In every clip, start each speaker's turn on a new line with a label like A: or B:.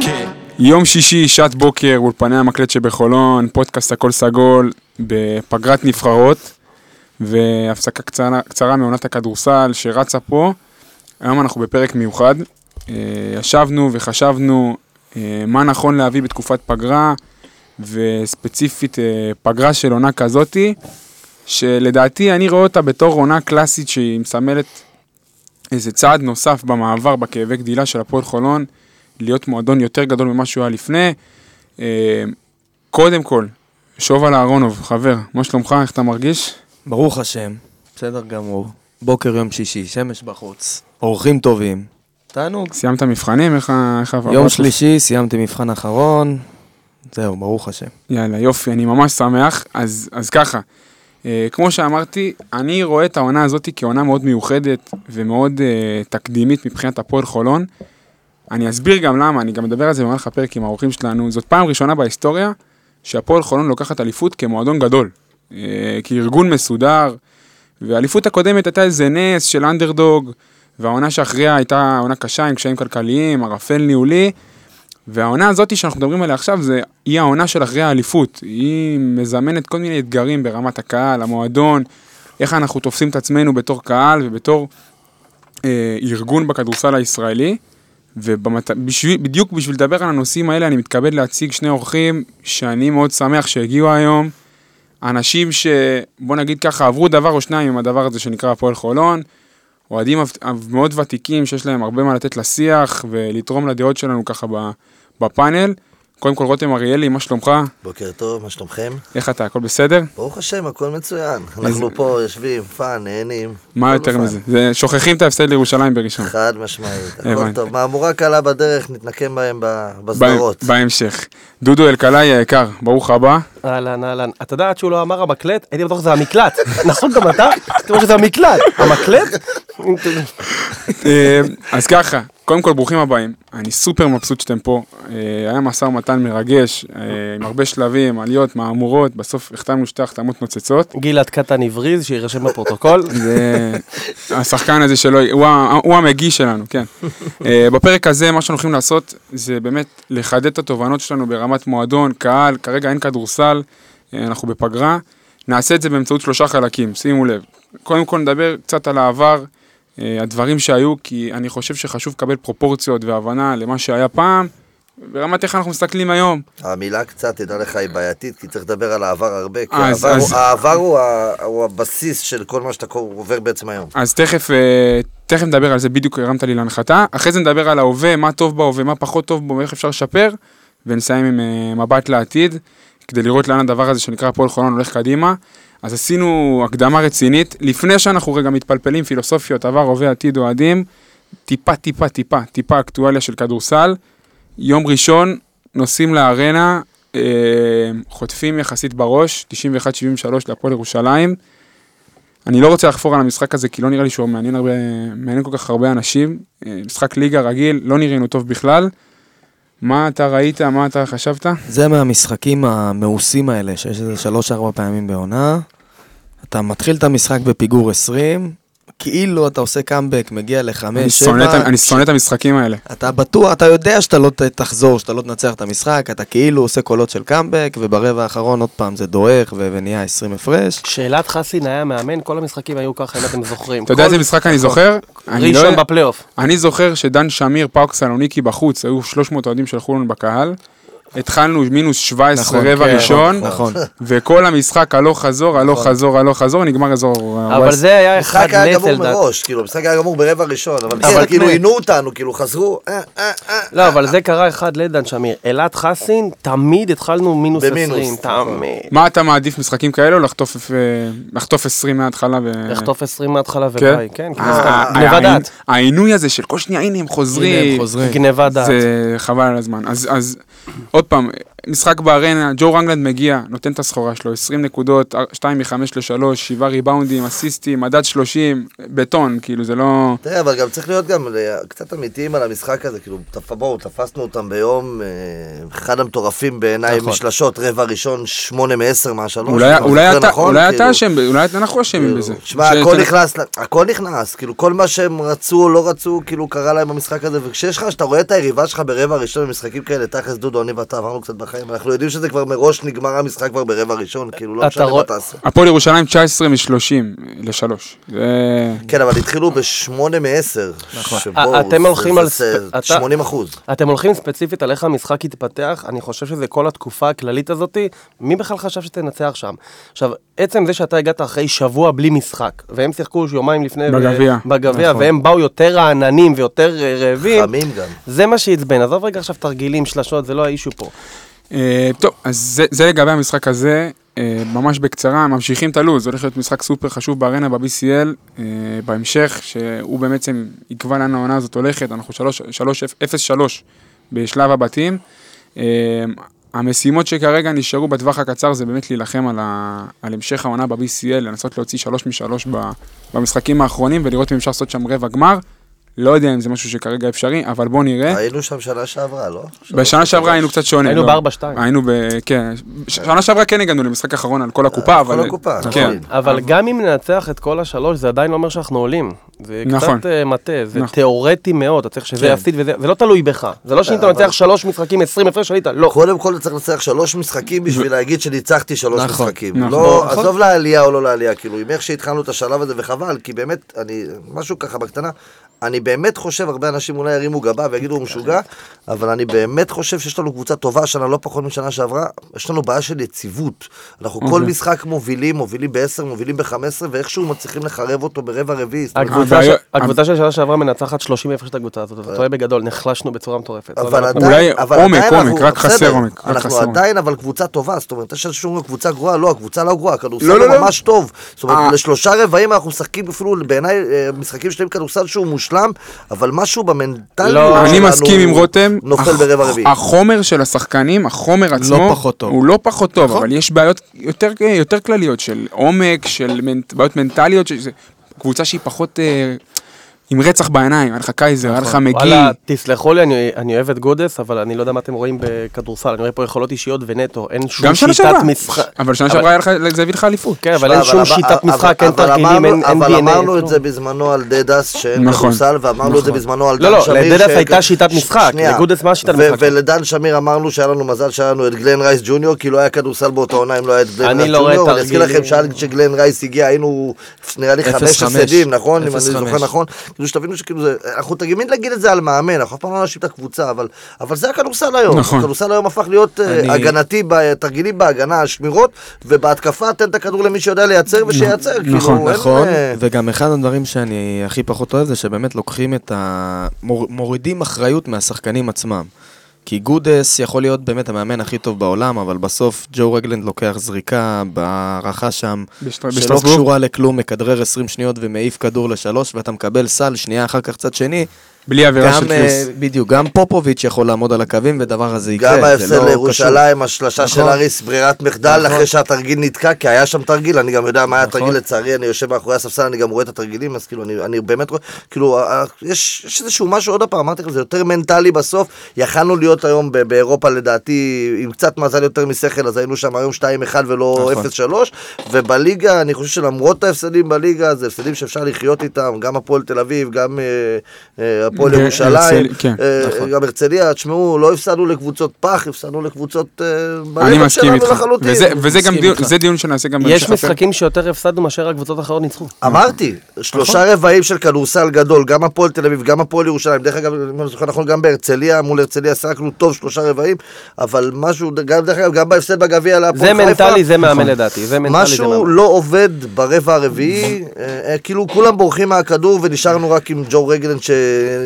A: כן.
B: יום שישי, שעת בוקר, אולפני המקלט שבחולון, פודקאסט הכל סגול, בפגרת נבחרות, והפסקה קצרה, קצרה מעונת הכדורסל שרצה פה. היום אנחנו בפרק מיוחד. אה, ישבנו וחשבנו אה, מה נכון להביא בתקופת פגרה, וספציפית אה, פגרה של עונה כזאתי, שלדעתי אני רואה אותה בתור עונה קלאסית שהיא מסמלת איזה צעד נוסף במעבר בכאבי גדילה של הפועל חולון, להיות מועדון יותר גדול ממה שהוא היה לפני. אה, קודם כל, שובל אהרונוב, חבר, מה שלומך, איך אתה מרגיש?
C: ברוך השם, בסדר גמור. בוקר יום שישי, שמש בחוץ, אורחים טובים. תענוג.
B: סיימת מבחנים? איך ה- איך עבר?
C: יום שלישי, סיימתי מבחן אחרון. זהו, ברוך השם.
B: יאללה, יופי, אני ממש שמח. אז, אז ככה, אה, כמו שאמרתי, אני רואה את העונה הזאת כעונה מאוד מיוחדת ומאוד אה, תקדימית מבחינת הפועל חולון. אני אסביר גם למה, אני גם מדבר על זה במהלך הפרק עם האורחים שלנו. זאת פעם ראשונה בהיסטוריה שהפועל חולון לוקחת אליפות כמועדון גדול. אה, כארגון מסודר, והאליפות הקודמת הייתה איזה נס של אנדרדוג, והעונה שאחריה הייתה עונה קשה עם קשיים כלכליים, ערפל ניהולי. והעונה הזאת שאנחנו מדברים עליה עכשיו, זה, היא העונה של אחרי האליפות. היא מזמנת כל מיני אתגרים ברמת הקהל, המועדון, איך אנחנו תופסים את עצמנו בתור קהל ובתור אה, ארגון בכדורסל הישראלי. ובדיוק בשביל לדבר על הנושאים האלה, אני מתכבד להציג שני אורחים שאני מאוד שמח שהגיעו היום. אנשים שבוא נגיד ככה, עברו דבר או שניים עם הדבר הזה שנקרא הפועל חולון. אוהדים מאוד ותיקים שיש להם הרבה מה לתת לשיח ולתרום לדעות שלנו ככה בפאנל. קודם כל רותם אריאלי, מה שלומך?
D: בוקר טוב, מה שלומכם?
B: איך אתה? הכל בסדר?
D: ברוך השם, הכל מצוין. אנחנו פה יושבים, fun, נהנים.
B: מה יותר. מזה? זה, שוכחים את ההפסד לירושלים בראשון.
D: חד משמעית, הכל. טוב. מהמורה קלה בדרך, נתנקם בהם בסדרות.
B: בהמשך. דודו אלקלעי היקר, ברוך הבא.
E: אהלן, אהלן. אתה יודע, עד שהוא לא אמר המקלט, הייתי בטוח שזה המקלט. נכון גם אתה? הייתי בטוח שזה המקלט. המקלט?
B: אה, אז ככה, קודם כל ברוכים הבאים, אני סופר מבסוט שאתם פה, אה, היה משא ומתן מרגש, אה, עם הרבה שלבים, עליות, מהמורות, בסוף החתמנו שתי החתמות נוצצות.
E: גלעד קטן הבריז, שיירשם בפרוטוקול.
B: זה השחקן הזה שלו, הוא, המגיש שלנו, כן. אה, בפרק הזה מה שאנחנו הולכים לעשות זה באמת לחדד את התובנות שלנו ברמת מועדון, קהל, כרגע אין כדורסל, אנחנו בפגרה. נעשה את זה באמצעות שלושה חלקים, שימו לב. קודם כל נדבר קצת על העבר, הדברים שהיו, כי אני חושב שחשוב לקבל פרופורציות והבנה למה שהיה פעם, ברמת איך אנחנו מסתכלים היום.
D: המילה קצת, תדע לך, היא בעייתית, כי צריך לדבר על העבר הרבה, כי
B: אז-
D: העבר
B: אז-
D: הוא- העבר הוא ה- הוא הבסיס של כל מה שאתה עובר בעצם היום.
B: אז תכף, אה, תכף נדבר על זה, בדיוק הרמת לי להנחתה. אחרי זה נדבר על ההווה, מה טוב בהווה, מה פחות טוב בו, ואיך אפשר לשפר, ונסיים עם אה, מבט לעתיד, כדי לראות לאן הדבר הזה שנקרא הפועל חולון הולך קדימה. אז עשינו הקדמה רצינית, לפני שאנחנו רגע מתפלפלים פילוסופיות, עבר, הווה, עתיד, אוהדים, טיפה, טיפה, טיפה, טיפה אקטואליה של כדורסל. יום ראשון, נוסעים לארנה, אה, חוטפים יחסית בראש, 91-73 להפועל ירושלים. אני לא רוצה לחפור על המשחק הזה, כי לא נראה לי שהוא מעניין, הרבה, מעניין כל כך הרבה אנשים. אה, משחק ליגה רגיל, לא נראינו טוב בכלל. מה אתה ראית, מה אתה חשבת?
C: זה מהמשחקים המאוסים האלה, שיש איזה שלוש-ארבע פעמים בעונה. אתה מתחיל את המשחק בפיגור 20, כאילו אתה עושה קאמבק, מגיע לחמש, שבע.
B: אני שונא את המשחקים האלה.
C: אתה בטוח, אתה יודע שאתה לא תחזור, שאתה לא תנצח את המשחק, אתה כאילו עושה קולות של קאמבק, וברבע האחרון עוד פעם זה דועך ו- ונהיה 20 הפרש.
E: שרלוט חסין היה מאמן, כל המשחקים היו ככה, אם אתם זוכרים.
B: אתה יודע איזה משחק אני זוכר? אני לא-
E: ראשון בפלייאוף.
B: אני זוכר שדן שמיר, פאוק סלוניקי בחוץ, היו 300 אוהדים של חולון בקהל. התחלנו מינוס 17
C: נכון,
B: רבע
E: כן,
B: ראשון,
C: נכון.
B: וכל המשחק הלוך חזור, הלוך חזור, הלוך חזור, נגמר אזור...
E: אבל
B: הווסט.
E: זה היה אחד
D: המשחק היה גמור
E: נטל.
D: מראש, כאילו, המשחק היה גמור ברבע ראשון, אבל
E: אבל
D: בסדר, כאילו
E: תראה.
D: עינו אותנו, כאילו חזרו, אה, אה, אה,
E: לא, אבל זה קרה אחד לדן שמיר. אלעד חסין, תמיד התחלנו מינוס
D: במינוס,
E: 20,
D: נכון.
E: תמיד.
B: מה אתה מעדיף, משחקים כאלה או לחטוף, אה, לחטוף 20 מההתחלה? ו...
E: לחטוף 20 מההתחלה
B: כן?
E: וביי, כן,
B: אה. אה,
E: גניבת דעת.
B: העינוי הזה של כל שנייה, הנה הם
C: הנה
B: חוזרים.
C: הם חוזרים.
E: גניבת דעת.
B: זה חבל על הזמן. אז, אז עוד פעם, משחק בארנה, ג'ו רנגלנד מגיע, נותן את הסחורה שלו, 20 נקודות, 2 מ-5 ל-3, 7 ריבאונדים, אסיסטים, מדד 30, בטון, כאילו זה לא...
D: תראה, אבל גם צריך להיות גם אה, קצת אמיתיים על המשחק הזה, כאילו, בואו, תפסנו אותם ביום, אה, אחד המטורפים בעיניי,
E: נכון.
D: משלשות, רבע ראשון, שמונה מעשר מהשלוש.
B: אולי,
D: זוכר
B: אתה,
D: נכון, כאילו,
B: אשם, אולי אנחנו אשמים
D: כאילו,
B: בזה.
D: תשמע, הכל נכנס, הכל נכנס, כאילו כל מה שהם רצו או לא רצו, כאילו קרה להם במשחק הזה, וכשיש לך, שאתה רואה את היריבה שלך ברבע ראשון במשחקים כאלה, תכלס דודו, אני ואתה עברנו קצת בחיים, אנחנו יודעים שזה כבר מראש נגמר המשחק כבר ברבע ראשון, כאילו לא
E: אתה
D: משנה מה תעשה.
B: הפועל ירושלים 19 מ-30 ל-3. זה...
D: כן, אבל התחילו בשמונה מעשר.
E: נכון.
D: שבו
E: אתם
D: זה-
E: הולכים על
D: זה
E: ספ- אתה-
D: 80 אחוז.
E: אתם הולכים ספציפית על איך המשחק יתפתח, אני חושב שזה כל התקופה הכללית הזאתי, מי בכלל חשב שתנצח שם? עכשיו, עצם זה שאתה הגעת אחרי שבוע בלי משחק, והם שיחקו יומיים לפני...
B: בגביע.
E: בגביע,
B: נכון.
E: והם באו יותר רעננים ויותר אה, רעבים,
D: חמים גם.
E: זה מה שעצבן. עזוב רגע עכשיו תרגילים, שלשות, זה לא האישו פה.
B: אה, טוב, אז זה, לגבי המשחק הזה, אה, ממש בקצרה, ממשיכים את הלו"ז, הולך להיות משחק סופר חשוב בארנה ב-BCL, אה, בהמשך, שהוא בעצם יקבע לאן העונה הזאת הולכת, אנחנו 0-3 בשלב הבתים. המשימות שכרגע נשארו בטווח הקצר זה באמת להילחם על, ה, על המשך העונה ב-BCL, לנסות להוציא 3 מ-3 במשחקים האחרונים ולראות אם אפשר לעשות שם רבע גמר. לא יודע אם זה משהו שכרגע אפשרי, אבל בואו נראה.
D: היינו שם שנה שעברה, לא?
B: בשנה שעברה היינו קצת שונה.
E: היינו
B: לא.
E: בארבע-שתיים.
B: היינו ב... כן. שנה שעברה כן הגענו למשחק אחרון על כל הקופה, אבל...
D: כל הקופה,
B: כן.
D: נכון.
E: אבל גם אם ננצח את כל השלוש, זה עדיין לא אומר שאנחנו עולים. זה
B: נכון.
E: קצת אה, מטה, זה
B: נכון.
E: תיאורטי מאוד, אתה צריך שזה
B: כן.
E: יפסיד וזה, זה לא תלוי בך. זה לא שאם אתה
D: אבל-
E: מנצח שלוש משחקים, 20 הפרש עלית, לא.
D: קודם כל צריך לנצח שלוש משחקים בשביל להגיד שניצחתי שלוש
C: נכון,
D: משחקים.
B: נכון.
D: לא,
E: נכון.
D: עזוב לעלייה או לא לעלייה, כאילו, עם איך שהתחלנו את השלב הזה, וחבל, כי באמת, אני, משהו ככה בקטנה, אני באמת חושב, הרבה אנשים אולי ירימו גבה ויגידו הוא משוגע, אבל אני באמת חושב שיש לנו קבוצה טובה השנה, לא פחות משנה שעברה, יש לנו בעיה של יציבות. אנחנו כל. משחק מובילים, מובילים ב-10, מובילים ב-15, ואיכשהו מצליחים לחרב אותו ברבע רביעי.
E: הקבוצה
B: הבעיה-
E: ש- הקבוצה של שנה שעברה מנצחת 30 הפרש את הקבוצה הזאת, אתה טועה בגדול, נחלשנו בצורה מטורפת.
D: אבל
E: לא,
D: עדיין,
B: עומק,
D: עדיין
B: עומק,
D: אנחנו-
B: רק חסר עומק,
D: אנחנו
B: עומק.
D: עדיין אבל קבוצה טובה, זאת אומרת, יש איזשהו קבוצה גרועה, לא, הקבוצה לא גרועה, הכדורסל
B: לא, לא,
D: הוא
B: לא.
D: ממש טוב. זאת אומרת,
B: אה.
D: לשלושה רבעים אנחנו משחקים אפילו, בעיניי, אה, משחקים שלהם כדורסל שהוא מושלם, אבל משהו במנטליות
E: לא,
B: אני
D: שלנו
B: מסכים עם רותם,
D: נופל
B: הח-
D: ברבע רביעי.
B: החומר של השחקנים, החומר עצמו,
C: פחות טוב.
B: הוא לא פחות טוב,
C: נכון.
B: אבל יש בעיות יותר, יותר כלליות של עומק, של בעיות מנטליות, שזה קבוצה שהיא פחות אה, עם רצח בעיניים, היה לך קייזר, היה לך מגי,
E: וואלה, תסלחו לי, אני- אני אוהב את גודס, אבל אני לא יודע מה אתם רואים בכדורסל, אני רואה פה יכולות אישיות ונטו, אין שום שיטת משחק.
B: אבל שנה שעברה היה לך, זה הביא לך אליפות.
E: כן, אבל אין שום שיטת משחק, אין תרגילים, אין אין
D: אבל
E: DNA.
D: אמרנו את. זה בזמנו על דדס, שאין
B: נכון,
D: כדורסל, ואמרנו את זה בזמנו על
E: לא,
D: דן
E: לא,
D: שמיר.
E: לדדס הייתה שיטת משחק. לגודס מה השיטת
D: ו-
E: משחק?
D: ולדן שמיר אמרנו שהיה לנו מזל שהיה לנו את גלן רייס ג'וניור, כי לא היה כדורסל באותה עונה אם לא היה את גלן
E: אני
D: רייס
E: לא רואה
D: ג'וניור. אני אזכיר. לכם שעד שגלן רייס הגיע היינו, נראה לי, חמש. הפסדים, נכון? אם אני זוכר. נכון. כאילו שתבינו שכאילו זה, אנחנו תמיד להגיד את זה על מאמן, אנחנו אף פעם לא נאשים את הקבוצה, אבל- אבל זה הכדורסל היום.
B: נכון.
D: הכדורסל היום הפך להיות אה,
C: אני-
D: הגנתי, בתרגילים בהגנה, שמירות, ובהתקפה תן את הכדור למי שיודע לייצר ושייצר. כאילו,
B: נכון,
D: אין,
C: נכון,
D: אה,
C: וגם אחד הדברים שאני הכי פחות אוהב זה שבאמת לוקחים את ה... מור- מורידים אחריות מהשחקנים עצמם. כי גודס יכול להיות באמת המאמן הכי טוב בעולם, אבל בסוף ג'ו רגלנד לוקח זריקה בהערכה שם,
B: בשט-
C: שלא
B: בשטרסבורג.
C: קשורה לכלום, מכדרר 20 שניות ומעיף כדור לשלוש, ואתה מקבל סל שנייה אחר כך צד שני.
B: בלי עבירה של
C: אה,
B: קריס.
C: בדיוק, גם פופוביץ' יכול לעמוד על הקווים, ודבר הזה יקרה.
D: גם ההפסד
C: לא
D: לירושלים, השלשה של
C: נכון.
D: אריס, ברירת מחדל,
C: נכון.
D: אחרי שהתרגיל נתקע, כי היה שם תרגיל, אני גם יודע מה היה
C: נכון.
D: התרגיל, לצערי, אני יושב מאחורי הספסל, אני גם רואה את התרגילים, אז כאילו, אני, אני באמת רואה, כאילו, ה- ה- יש, יש איזשהו משהו, עוד פעם, אמרתי לכם, זה יותר מנטלי בסוף, יכלנו להיות היום ב- באירופה, לדעתי, עם קצת מזל יותר משכל, אז היינו שם היום 2-1 ולא
C: נכון.
D: 0-3, ובליגה, אני חושב שלמרות ההפסדים בליגה, זה הפסדים שאפשר לחיות איתם, גם הפועל תל אביב, גם אה, אה, הפועל
B: כן,
D: ירושלים,
B: כן,
D: אה,
C: נכון.
D: גם הרצליה, תשמעו, לא הפסדנו לקבוצות פח, הפסדנו לקבוצות אה,
B: אני מסכים
D: שלנו
B: איתך.
D: לחלוטין.
B: וזה- גם דיון-. זה שנעשה גם
E: יש. משחקים שיותר הפסדנו מאשר הקבוצות האחרות ניצחו.
D: אמרתי, שלושה רבעים של כדורסל גדול, גם הפועל תל אביב, גם הפועל ירושלים, דרך אגב, אם אני זוכר נכון, גם בהרצליה, מול הרצליה שיחקנו טוב שלושה רבעים, אבל משהו, גם דרך אגב, גם בהפסד בגביע להפועל
E: זה
D: חיפה,
E: מנטלי, זה מאמן לדעתי. זה מנטלי, זה
D: משהו
E: מאמן.
D: לא עובד ברבע הרביעי, כאילו כולם בורחים מהכדור ונשארנו רק עם ג'ו רגלן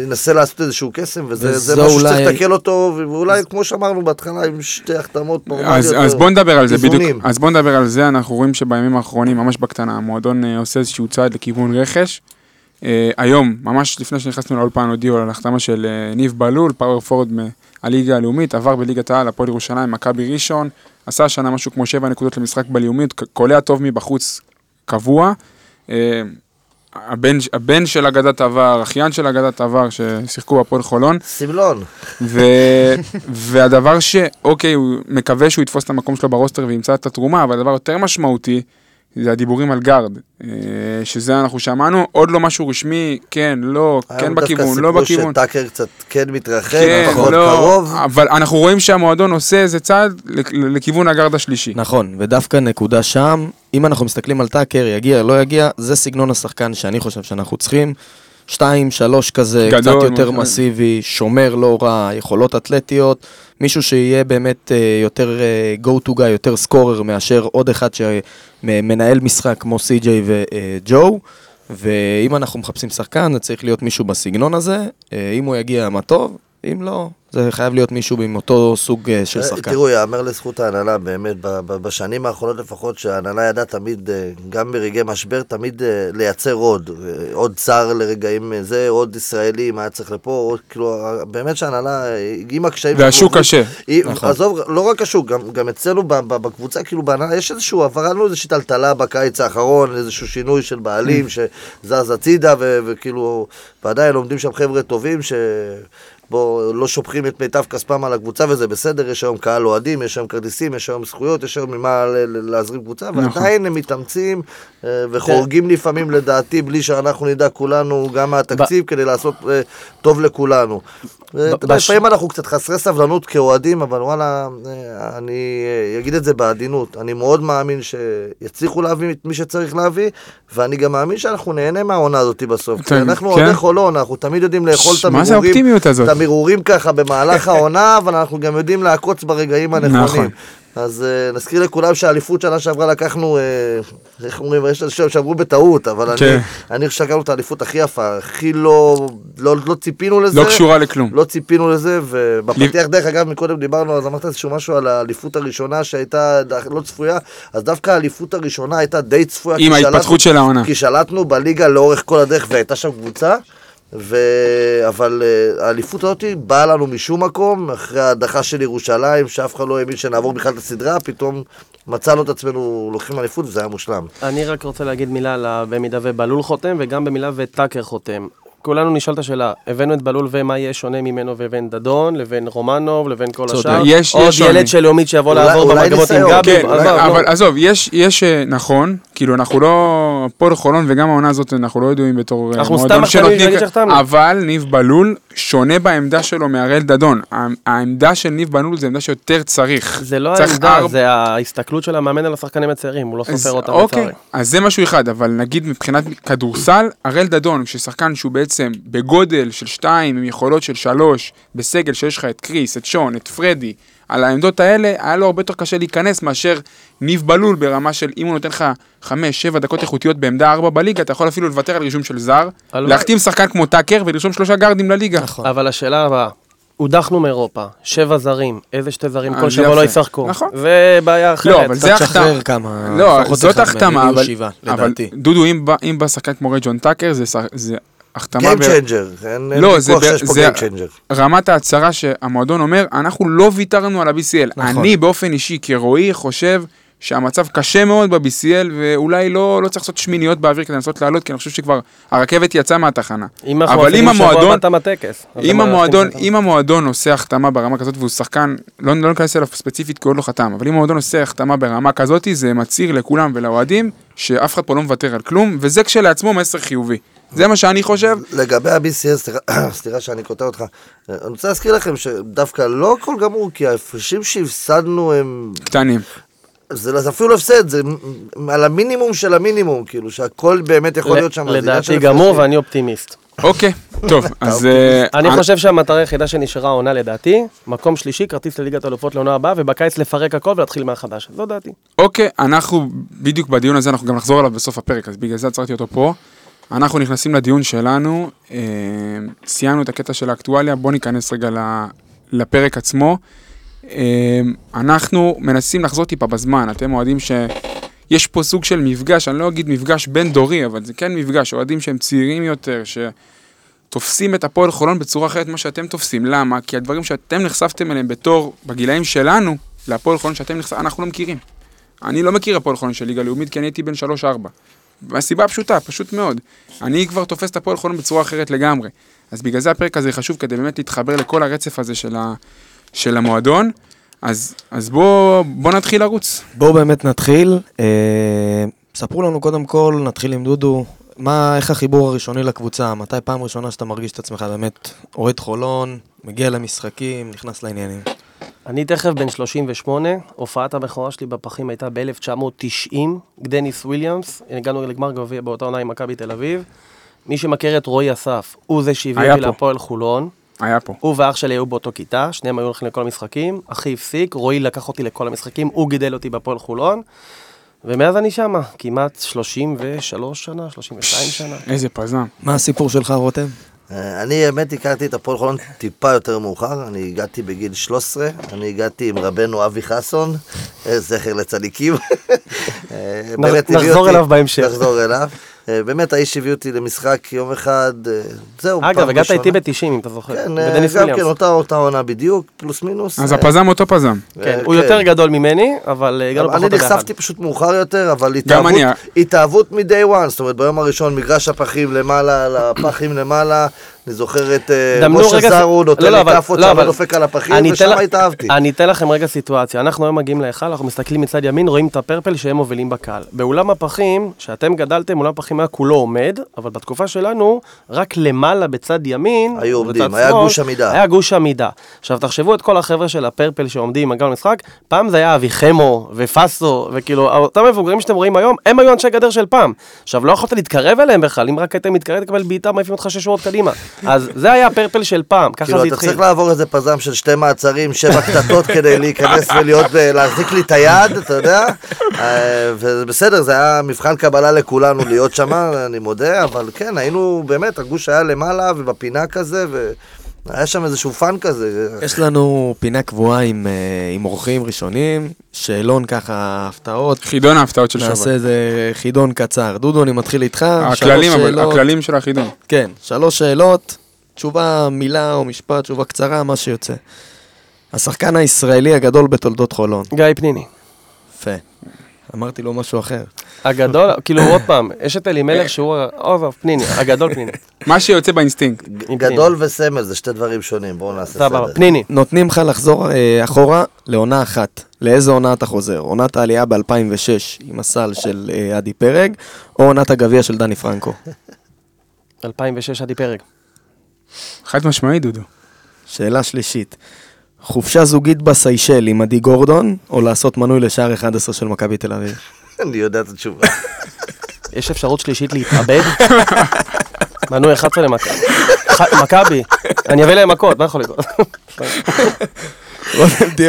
D: שינסה לעשות איזשהו קסם, וזה משהו
C: אולי-
D: שצריך לתקל אותו, ואולי כמו שאמרנו בהתחלה, עם שתי החתמות
B: אז,
D: נורמליות,
B: אז
D: או
B: בוא נדבר על זה בדיוק. אז בוא נדבר על זה, אנחנו רואים שבימים האחרונים, ממש בקטנה, המועדון אה, עושה איזשהו צעד לכיוון רכש. אה, היום, ממש לפני שנכנסנו לאולפן, הודיעו על החתמה של אה, ניב בלול, פאוור פורד מהליגה הלאומית, עבר בליגת העל, הפועל ירושלים, מכבי ראשון, עשה השנה משהו כמו 7 נקודות למשחק בלאומית, קולע טוב מבחוץ קבוע. אה, הבן, הבן של אגדת עבר, אחיין של אגדת עבר, ששיחקו בפועל חולון.
D: סמלון.
B: ו... והדבר ש... אוקיי, הוא מקווה שהוא יתפוס את המקום שלו ברוסטר וימצא את התרומה, אבל הדבר יותר משמעותי זה הדיבורים על גארד. אה, שזה אנחנו שמענו, עוד לא משהו רשמי, כן, לא, כן
D: היום
B: בכיוון,
D: דווקא
B: לא בכיוון.
D: שטאקר קצת כן מתרחק,
B: כן,
D: פחות
B: לא,
D: קרוב.
B: אבל אנחנו רואים שהמועדון עושה איזה צעד לכ- לכיוון הגארד השלישי.
C: נכון, ודווקא נקודה שם, אם אנחנו מסתכלים על טאקר, יגיע, לא יגיע, זה סגנון השחקן שאני חושב שאנחנו צריכים. שתיים, שלוש כזה,
B: גדול,
C: קצת יותר
B: מאוד.
C: מסיבי, שומר לא רע, יכולות אתלטיות, מישהו שיהיה באמת אה, יותר אה, go to guy, יותר סקורר מאשר עוד אחד שמנהל משחק כמו סי.ג'יי וג'ו. ואם אנחנו מחפשים שחקן, זה צריך להיות מישהו בסגנון הזה. אה, אם הוא יגיע, מה טוב, אם לא, זה חייב להיות מישהו עם אותו סוג אה, של
D: אה,
C: שחקן.
D: תראו, יאמר לזכות ההנהלה, באמת, בשנים האחרונות לפחות, שההנהלה ידעה תמיד, אה, גם ברגעי משבר, תמיד לייצר עוד. עוד זר לרגעים זה, עוד ישראלי, מה היה צריך לפה, עוד, כאילו, באמת שההנהלה, עם הקשיים...
B: והשוק קשה.
C: נכון.
D: עזוב, לא רק השוק, גם, גם אצלנו בקבוצה, כאילו, בהנהלה, יש איזשהו, עברנו איזושהי טלטלה בקיץ האחרון, איזשהו שינוי של בעלים שזז הצידה, וכאילו, ועדיין עומדים שם חבר'ה טובים ש... בוא, לא שופכים את מיטב כספם על הקבוצה וזה בסדר, יש היום קהל אוהדים, יש היום כרטיסים, יש היום זכויות, יש היום ממה להזרים קבוצה,
B: נכון.
D: ועדיין הם מתאמצים אה, וחורגים לפעמים לדעתי בלי שאנחנו נדע כולנו גם מהתקציב כדי לעשות אה, טוב לכולנו. אה, לפעמים אנחנו קצת חסרי סבלנות כאוהדים, אבל וואלה, אני אגיד את זה בעדינות, אני מאוד מאמין שיצליחו להביא את מי שצריך להביא, ואני גם מאמין שאנחנו נהנה מהעונה הזאת בסוף. כי
B: כן,
D: אנחנו
B: כן.
D: אוהדי חולון, אנחנו תמיד יודעים לאכול את
B: מה זה. האופטימיות הזאת?
D: את המרורים ככה במהלך העונה, אבל אנחנו גם יודעים לעקוץ ברגעים הנכונים.
B: נכון.
D: אז uh, נזכיר לכולם שהאליפות שנה שעברה לקחנו, uh, איך אומרים, יש אנשים שאמרו בטעות, אבל
B: כן.
D: אני, אני חושב שלקחנו את האליפות הכי יפה, הכי לא, לא, לא ציפינו לזה.
B: לא קשורה לכלום.
D: לא ציפינו לזה, ובפתיח דרך אגב, מקודם דיברנו, אז אמרת איזשהו משהו על האליפות הראשונה שהייתה לא צפויה, אז דווקא האליפות הראשונה הייתה די צפויה.
B: עם ההתפתחות של העונה.
D: כי שלטנו בליגה לאורך כל הדרך והייתה שם קבוצה, ו... אבל אה, האליפות הזאת באה לנו משום מקום, אחרי ההדחה של ירושלים, שאף אחד לא האמין שנעבור בכלל את הסדרה, פתאום מצאנו את עצמנו לוקחים אליפות וזה היה מושלם.
E: אני רק רוצה להגיד מילה על במידה ובלול חותם, וגם במילה וטאקר חותם. כולנו נשאל את השאלה, הבאנו את בלול ומה יהיה שונה ממנו ובין דדון, לבין רומנוב, לבין כל. השאר?
B: יש-
E: עוד
B: יש.
E: ילד של לאומית שיבוא
D: אולי-
E: לעבור
D: אולי
E: במגבות עם גבי,
B: כן,
E: עזוב, לא.
B: אבל עזוב, יש, יש, אה, נכון, כאילו אנחנו לא, הפועל חולון וגם העונה הזאת אנחנו לא ידועים בתור אה, מועדון שנותנים. אבל ניב בלול שונה בעמדה שלו מהראל דדון. העמדה של ניב בלול זה עמדה שיותר צריך.
E: זה לא העמדה,
B: ארבע-
E: זה ההסתכלות של המאמן על השחקנים הצעירים, הוא לא
B: אז
E: סופר אותם
B: אוקיי,
E: לצערי.
B: אז זה משהו אחד, אבל נגיד מבחינת כדורסל, הראל דדון, ששחקן שהוא בעצם בגודל של שתיים, עם יכולות של שלוש, בסגל שיש לך את קריס, את שון, את פרדי, על העמדות האלה, היה לו הרבה יותר קשה להיכנס מאשר ניב בלול ברמה של אם הוא נותן לך חמש, שבע דקות איכותיות בעמדה ארבע בליגה, אתה יכול אפילו לוותר על רישום של זר. להחתים שחקן כמו טאקר ולרשום שלושה גארדים לליגה.
C: נכון.
E: אבל השאלה הבאה, הודחנו מאירופה, שבע זרים, איזה שתי זרים
B: אה,
E: כל
B: זה
E: שבוע לא. ישחקו.
B: נכון.
E: זה בעיה אחרת.
B: לא, אבל זה החתמה.
C: שחרר כמה,
B: לא, זאת החתמה, אבל. דודו, אם בא- אם בא שחקן כמו ריי ג'ון טאקר, זה, זה החתמה...
D: Game changer, אין אין
B: לא,
D: ויכוח שיש פה Game changer.
B: רמת ההצהרה שהמועדון אומר, אנחנו לא ויתרנו על ה-BCL.
C: נכון.
B: אני באופן אישי, כרועי, חושב שהמצב קשה מאוד ב-BCL, ואולי לא, לא צריך לעשות שמיניות באוויר כדי לנסות לעלות, כי אני חושב שכבר הרכבת יצאה מהתחנה.
E: אם אנחנו
B: אבל אם המועדון,
E: הבא תם הטקס.
B: אם המועדון, אם המועדון עושה החתמה ברמה כזאת והוא שחקן, לא, לא ניכנס אליו ספציפית כי הוא עוד לא חתם, אבל אם המועדון עושה החתמה ברמה כזאת, זה מצהיר לכולם ולאוהדים שאף אחד פה לא מוותר על כלום, וזה כשלעצמו מסר חיובי. זה מה שאני חושב.
D: לגבי ה-BCS, סליחה שאני קוטע אותך, אני רוצה להזכיר לכם שדווקא לא הכל גמור, כי ההפרשים שהפסדנו הם...
B: קטנים.
D: זה זה אפילו לא הפסד, זה על המינימום של המינימום, כאילו שהכל באמת יכול להיות שם.
E: לדעתי
D: הפרשים.
E: גמור ואני אופטימיסט.
B: אוקיי, טוב, אז... אה,
E: אני
B: אני-
E: חושב שהמטרה היחידה שנשארה העונה לדעתי, מקום שלישי, כרטיס לליגת האלופות לעונה הבאה, ובקיץ לפרק הכל ולהתחיל מהחדש. זו דעתי.
B: אוקיי, אנחנו בדיוק בדיון הזה, אנחנו גם נחזור אליו בסוף הפרק, אז בגלל זה עצרתי אותו פה. אנחנו נכנסים לדיון שלנו, אה, סיימנו את הקטע של האקטואליה, בואו ניכנס רגע לפרק עצמו. אה, אנחנו מנסים לחזור טיפה בזמן, אתם אוהדים יש פה סוג של מפגש, אני לא אגיד מפגש בין-דורי, אבל זה כן מפגש, אוהדים שהם צעירים יותר, שתופסים את הפועל חולון בצורה אחרת ממה שאתם תופסים. למה? כי הדברים שאתם נחשפתם אליהם בתור, בגילאים שלנו, להפועל חולון שאתם נחשפתם, אנחנו לא מכירים. אני לא מכיר הפועל חולון של ליגה לאומית, כי אני הייתי בן 3-4. והסיבה הפשוטה, פשוט מאוד. אני כבר תופס את הפועל חולון בצורה אחרת לגמרי. אז בגלל זה הפרק הזה חשוב, כדי באמת להתחבר לכל הרצף הזה של, ה, של המועדון. אז, אז בואו בוא נתחיל לרוץ.
C: בואו באמת נתחיל. אה, ספרו לנו קודם כל, נתחיל עם דודו. מה, איך החיבור הראשוני לקבוצה? מתי פעם ראשונה שאתה מרגיש את עצמך באמת אוהד חולון, מגיע למשחקים, נכנס לעניינים?
E: אני תכף בן 38, הופעת הבכורה שלי בפחים הייתה ב-1990, דניס וויליאמס, הגענו לגמר גביע באותה עונה עם מכבי תל אביב. מי שמכיר את רועי אסף, הוא זה שהביא אותי
B: פה.
E: להפועל חולון.
B: היה פה.
E: הוא ואח שלי היו באותו כיתה, שניהם היו הולכים לכל המשחקים, אחי הפסיק, רועי לקח אותי לכל המשחקים, הוא גידל אותי בהפועל חולון, ומאז אני שמה, כמעט 33 שנה, 32 שנה.
B: איזה פזם.
C: מה הסיפור שלך, רותם?
D: אה, אני האמת הכרתי את הפועל חולון טיפה יותר מאוחר, אני הגעתי בגיל 13, אני הגעתי עם רבנו אבי חסון, אה, זכר לצדיקים. אה,
E: נחזור אליו בהמשך.
D: נחזור אליו. אה, באמת האיש הביא אותי למשחק יום אחד, אה, זהו,
E: אגב,
D: פעם
E: הגעת איתי
D: ראשונה.
E: ב-90, אם אתה זוכר.
D: כן, אה, גם כן. אותה אותה עונה בדיוק, פלוס מינוס.
B: אז הפזם אותו פזם.
E: כן, הוא יותר גדול ממני, אבל הגענו
D: אני
E: פחות או ביחד.
D: נחשפתי פשוט מאוחר יותר, אבל
B: אני.
D: התאהבות מ-day one, זאת אומרת ביום הראשון מגרש הפחים למעלה, לפחים למעלה, אני זוכר את אה, משה זרו
E: לא,
D: נותן
E: לא,
D: לי כאפות
E: לא,
D: שם ודופק על הפחים, ושם התאהבתי.
E: אני אתן לכם רגע סיטואציה. אנחנו היום מגיעים להיכל, אנחנו מסתכלים מצד ימין, רואים את הפרפל שהם מובילים בקהל. באולם הפחים, שאתם גדלתם, אולם הפחים היה כולו עומד, אבל בתקופה שלנו, רק למעלה בצד ימין,
D: היו עומדים, היה גוש עמידה.
E: היה גוש עמידה. עכשיו, תחשבו את כל החבר'ה של הפרפל שעומדים עם הגל למשחק, פעם זה היה אביחמו ופאסו, וכאילו, אותם מבוגרים שאתם רואים היום, הם היו אנשי גדר של פעם. עכשיו, לא יכולת להתקרב אליהם בכלל, אם רק היית מתקרב, תקבל בעיטה, מעיפים אותך שש שורות קדימה. אז זה היה הפרפל של פעם, ככה
D: כאילו,
E: זה
D: אתה
E: התחיל.
D: צריך לעבור איזה פזם של שתי מעצרים, שבע קטטות כדי להיכנס ולהיות, ב- להחזיק לי את היד, אתה יודע? אה, וזה בסדר, זה היה מבחן קבלה לכולנו להיות שם, אני מודה, אבל כן, היינו, באמת, הגוש היה למעלה ובפינה כזה, והיה שם איזשהו fun כזה.
C: יש לנו פינה קבועה עם, אה, עם אורחים ראשונים, שאלון ככה, הפתעות.
B: חידון ההפתעות של
C: נעשה
B: שבת.
C: איזה חידון קצר. דודו, אני מתחיל איתך.
B: הכללים, אבל
C: שאלות.
B: הכללים של החידון.
C: כן, שלוש שאלות, תשובה מילה או משפט, תשובה קצרה, מה שיוצא. השחקן הישראלי הגדול בתולדות חולון.
E: גיא פניני.
C: יפה. אמרתי לו משהו אחר.
E: הגדול, כאילו עוד פעם, יש את אלימלך שהוא, ה- עזוב, פניני, הגדול פניני.
B: מה שיוצא באינסטינקט.
D: גדול וסמל זה שתי דברים שונים, בואו נעשה
E: סבבה,
D: סדר.
E: פניני.
C: נותנים לך לחזור אה, אחורה לעונה אחת. לאיזה עונה אתה חוזר? עונת העלייה ב-2006 עם הסל של אה, עדי פרג, או עונת הגביע של דני פרנקו?
E: 2006 עדי פרג.
B: חד משמעית, דודו.
C: שאלה שלישית. חופשה זוגית בסיישל עם עדי גורדון, או לעשות מנוי לשער 11 של מכבי תל אביב?
D: אני יודע את התשובה.
E: יש אפשרות שלישית להתאבד? מנוי 11 למכבי. מכבי, אני אביא להם מכות, מה יכול לקרות?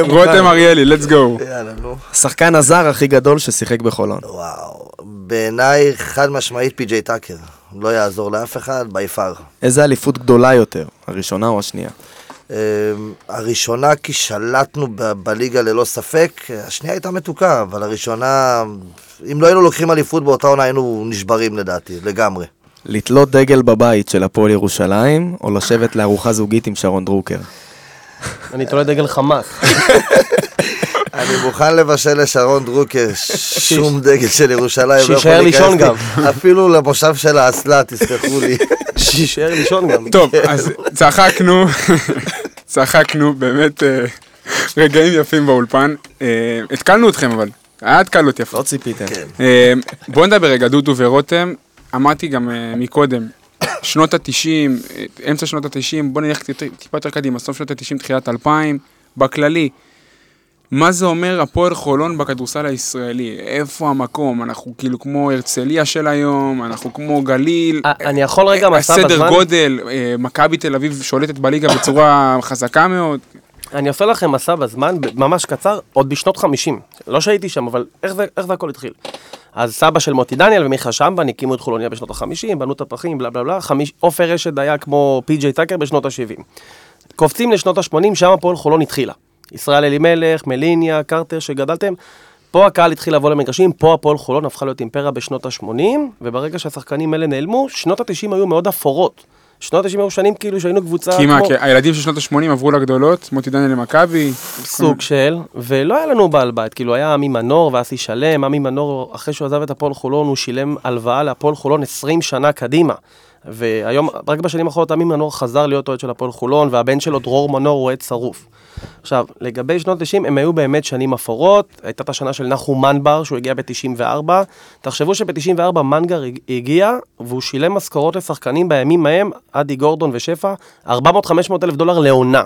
B: רותם, אריאלי, let's go.
D: יאללה, נו.
C: השחקן הזר הכי גדול ששיחק בחולון.
D: וואו, בעיניי חד משמעית פי.ג'יי טאקר. לא יעזור לאף אחד, בי פאר.
C: איזה אליפות גדולה יותר, הראשונה או השנייה?
D: אמ, הראשונה כי שלטנו ב- בליגה ללא ספק, השנייה הייתה מתוקה, אבל הראשונה, אם לא היינו לוקחים אליפות באותה עונה היינו נשברים לדעתי, לגמרי.
C: לתלות דגל בבית של הפועל ירושלים, או לשבת לארוחה זוגית עם שרון דרוקר?
E: אני תולה דגל חמאס.
D: אני מוכן לבשל לשרון דרוקר שום דגל של ירושלים. לא
E: שיישאר
D: להיכנס
E: לישון
D: לי.
E: גם.
D: אפילו למושב של האסלה, תסלחו לי.
E: שיישאר לישון גם.
B: טוב, אז צחקנו, צחקנו, באמת אה, רגעים יפים באולפן. אה, התקלנו אתכם אבל, היה התקלות יפה.
C: לא ציפיתם.
D: כן.
B: אה, בואו נדבר רגע, דודו ורותם, אמרתי גם מקודם, שנות התשעים, אמצע שנות התשעים, בואו נלך טיפה יותר קדימה, סוף שנות התשעים, תחילת אלפיים, בכללי. מה זה אומר הפועל חולון בכדורסל הישראלי? איפה המקום? אנחנו כאילו כמו הרצליה של היום, אנחנו כמו גליל.
E: אה, אני יכול רגע מסע
B: הסדר
E: בזמן?
B: גודל, אה, מכבי תל אביב שולטת בליגה בצורה חזקה מאוד.
E: אני עושה לכם מסע בזמן, ממש קצר, עוד בשנות 50. לא שהייתי שם, אבל איך זה, איך זה הכל התחיל? אז סבא של מוטי דניאל ומיכה שמבן הקימו את חולוניה בשנות ה-50, בנו את הפחים, בלה בלה בלה, חמיש- עופר רשד היה כמו פי.ג'יי טאקר בשנות ה-70. קופצים לשנות ה-80, שם הפועל חולון התחילה. ישראל אלימלך, מליניה, קרטר, שגדלתם. פה הקהל התחיל לבוא למגרשים, פה הפועל חולון הפכה להיות אימפריה בשנות ה-80, וברגע שהשחקנים האלה נעלמו, שנות ה-90 היו מאוד אפורות. שנות ה-90 היו שנים כאילו שהיינו קבוצה
B: כי מה,
E: כמו
B: כי הילדים של שנות ה-80 עברו לגדולות, מוטי דניאל למכבי.
E: סוג של, ולא היה לנו בעל בית, כאילו היה עמי מנור ואסי שלם, עמי מנור, אחרי שהוא עזב את הפועל חולון, הוא שילם הלוואה להפועל חולון 20 שנה קדימה. והיום, רק בשנים האחרונות עמי מנור חזר להיות אוהד של הפועל חולון, והבן שלו דרור מנור הוא אוהד שרוף. עכשיו, לגבי שנות ה-90, הם היו באמת שנים אפורות, הייתה את השנה של נחום מנבר, שהוא הגיע ב-94. תחשבו שב-94 מנגר הג- הגיע, והוא שילם משכורות לשחקנים בימים ההם, אדי גורדון ושפע, 400-500 אלף דולר לעונה.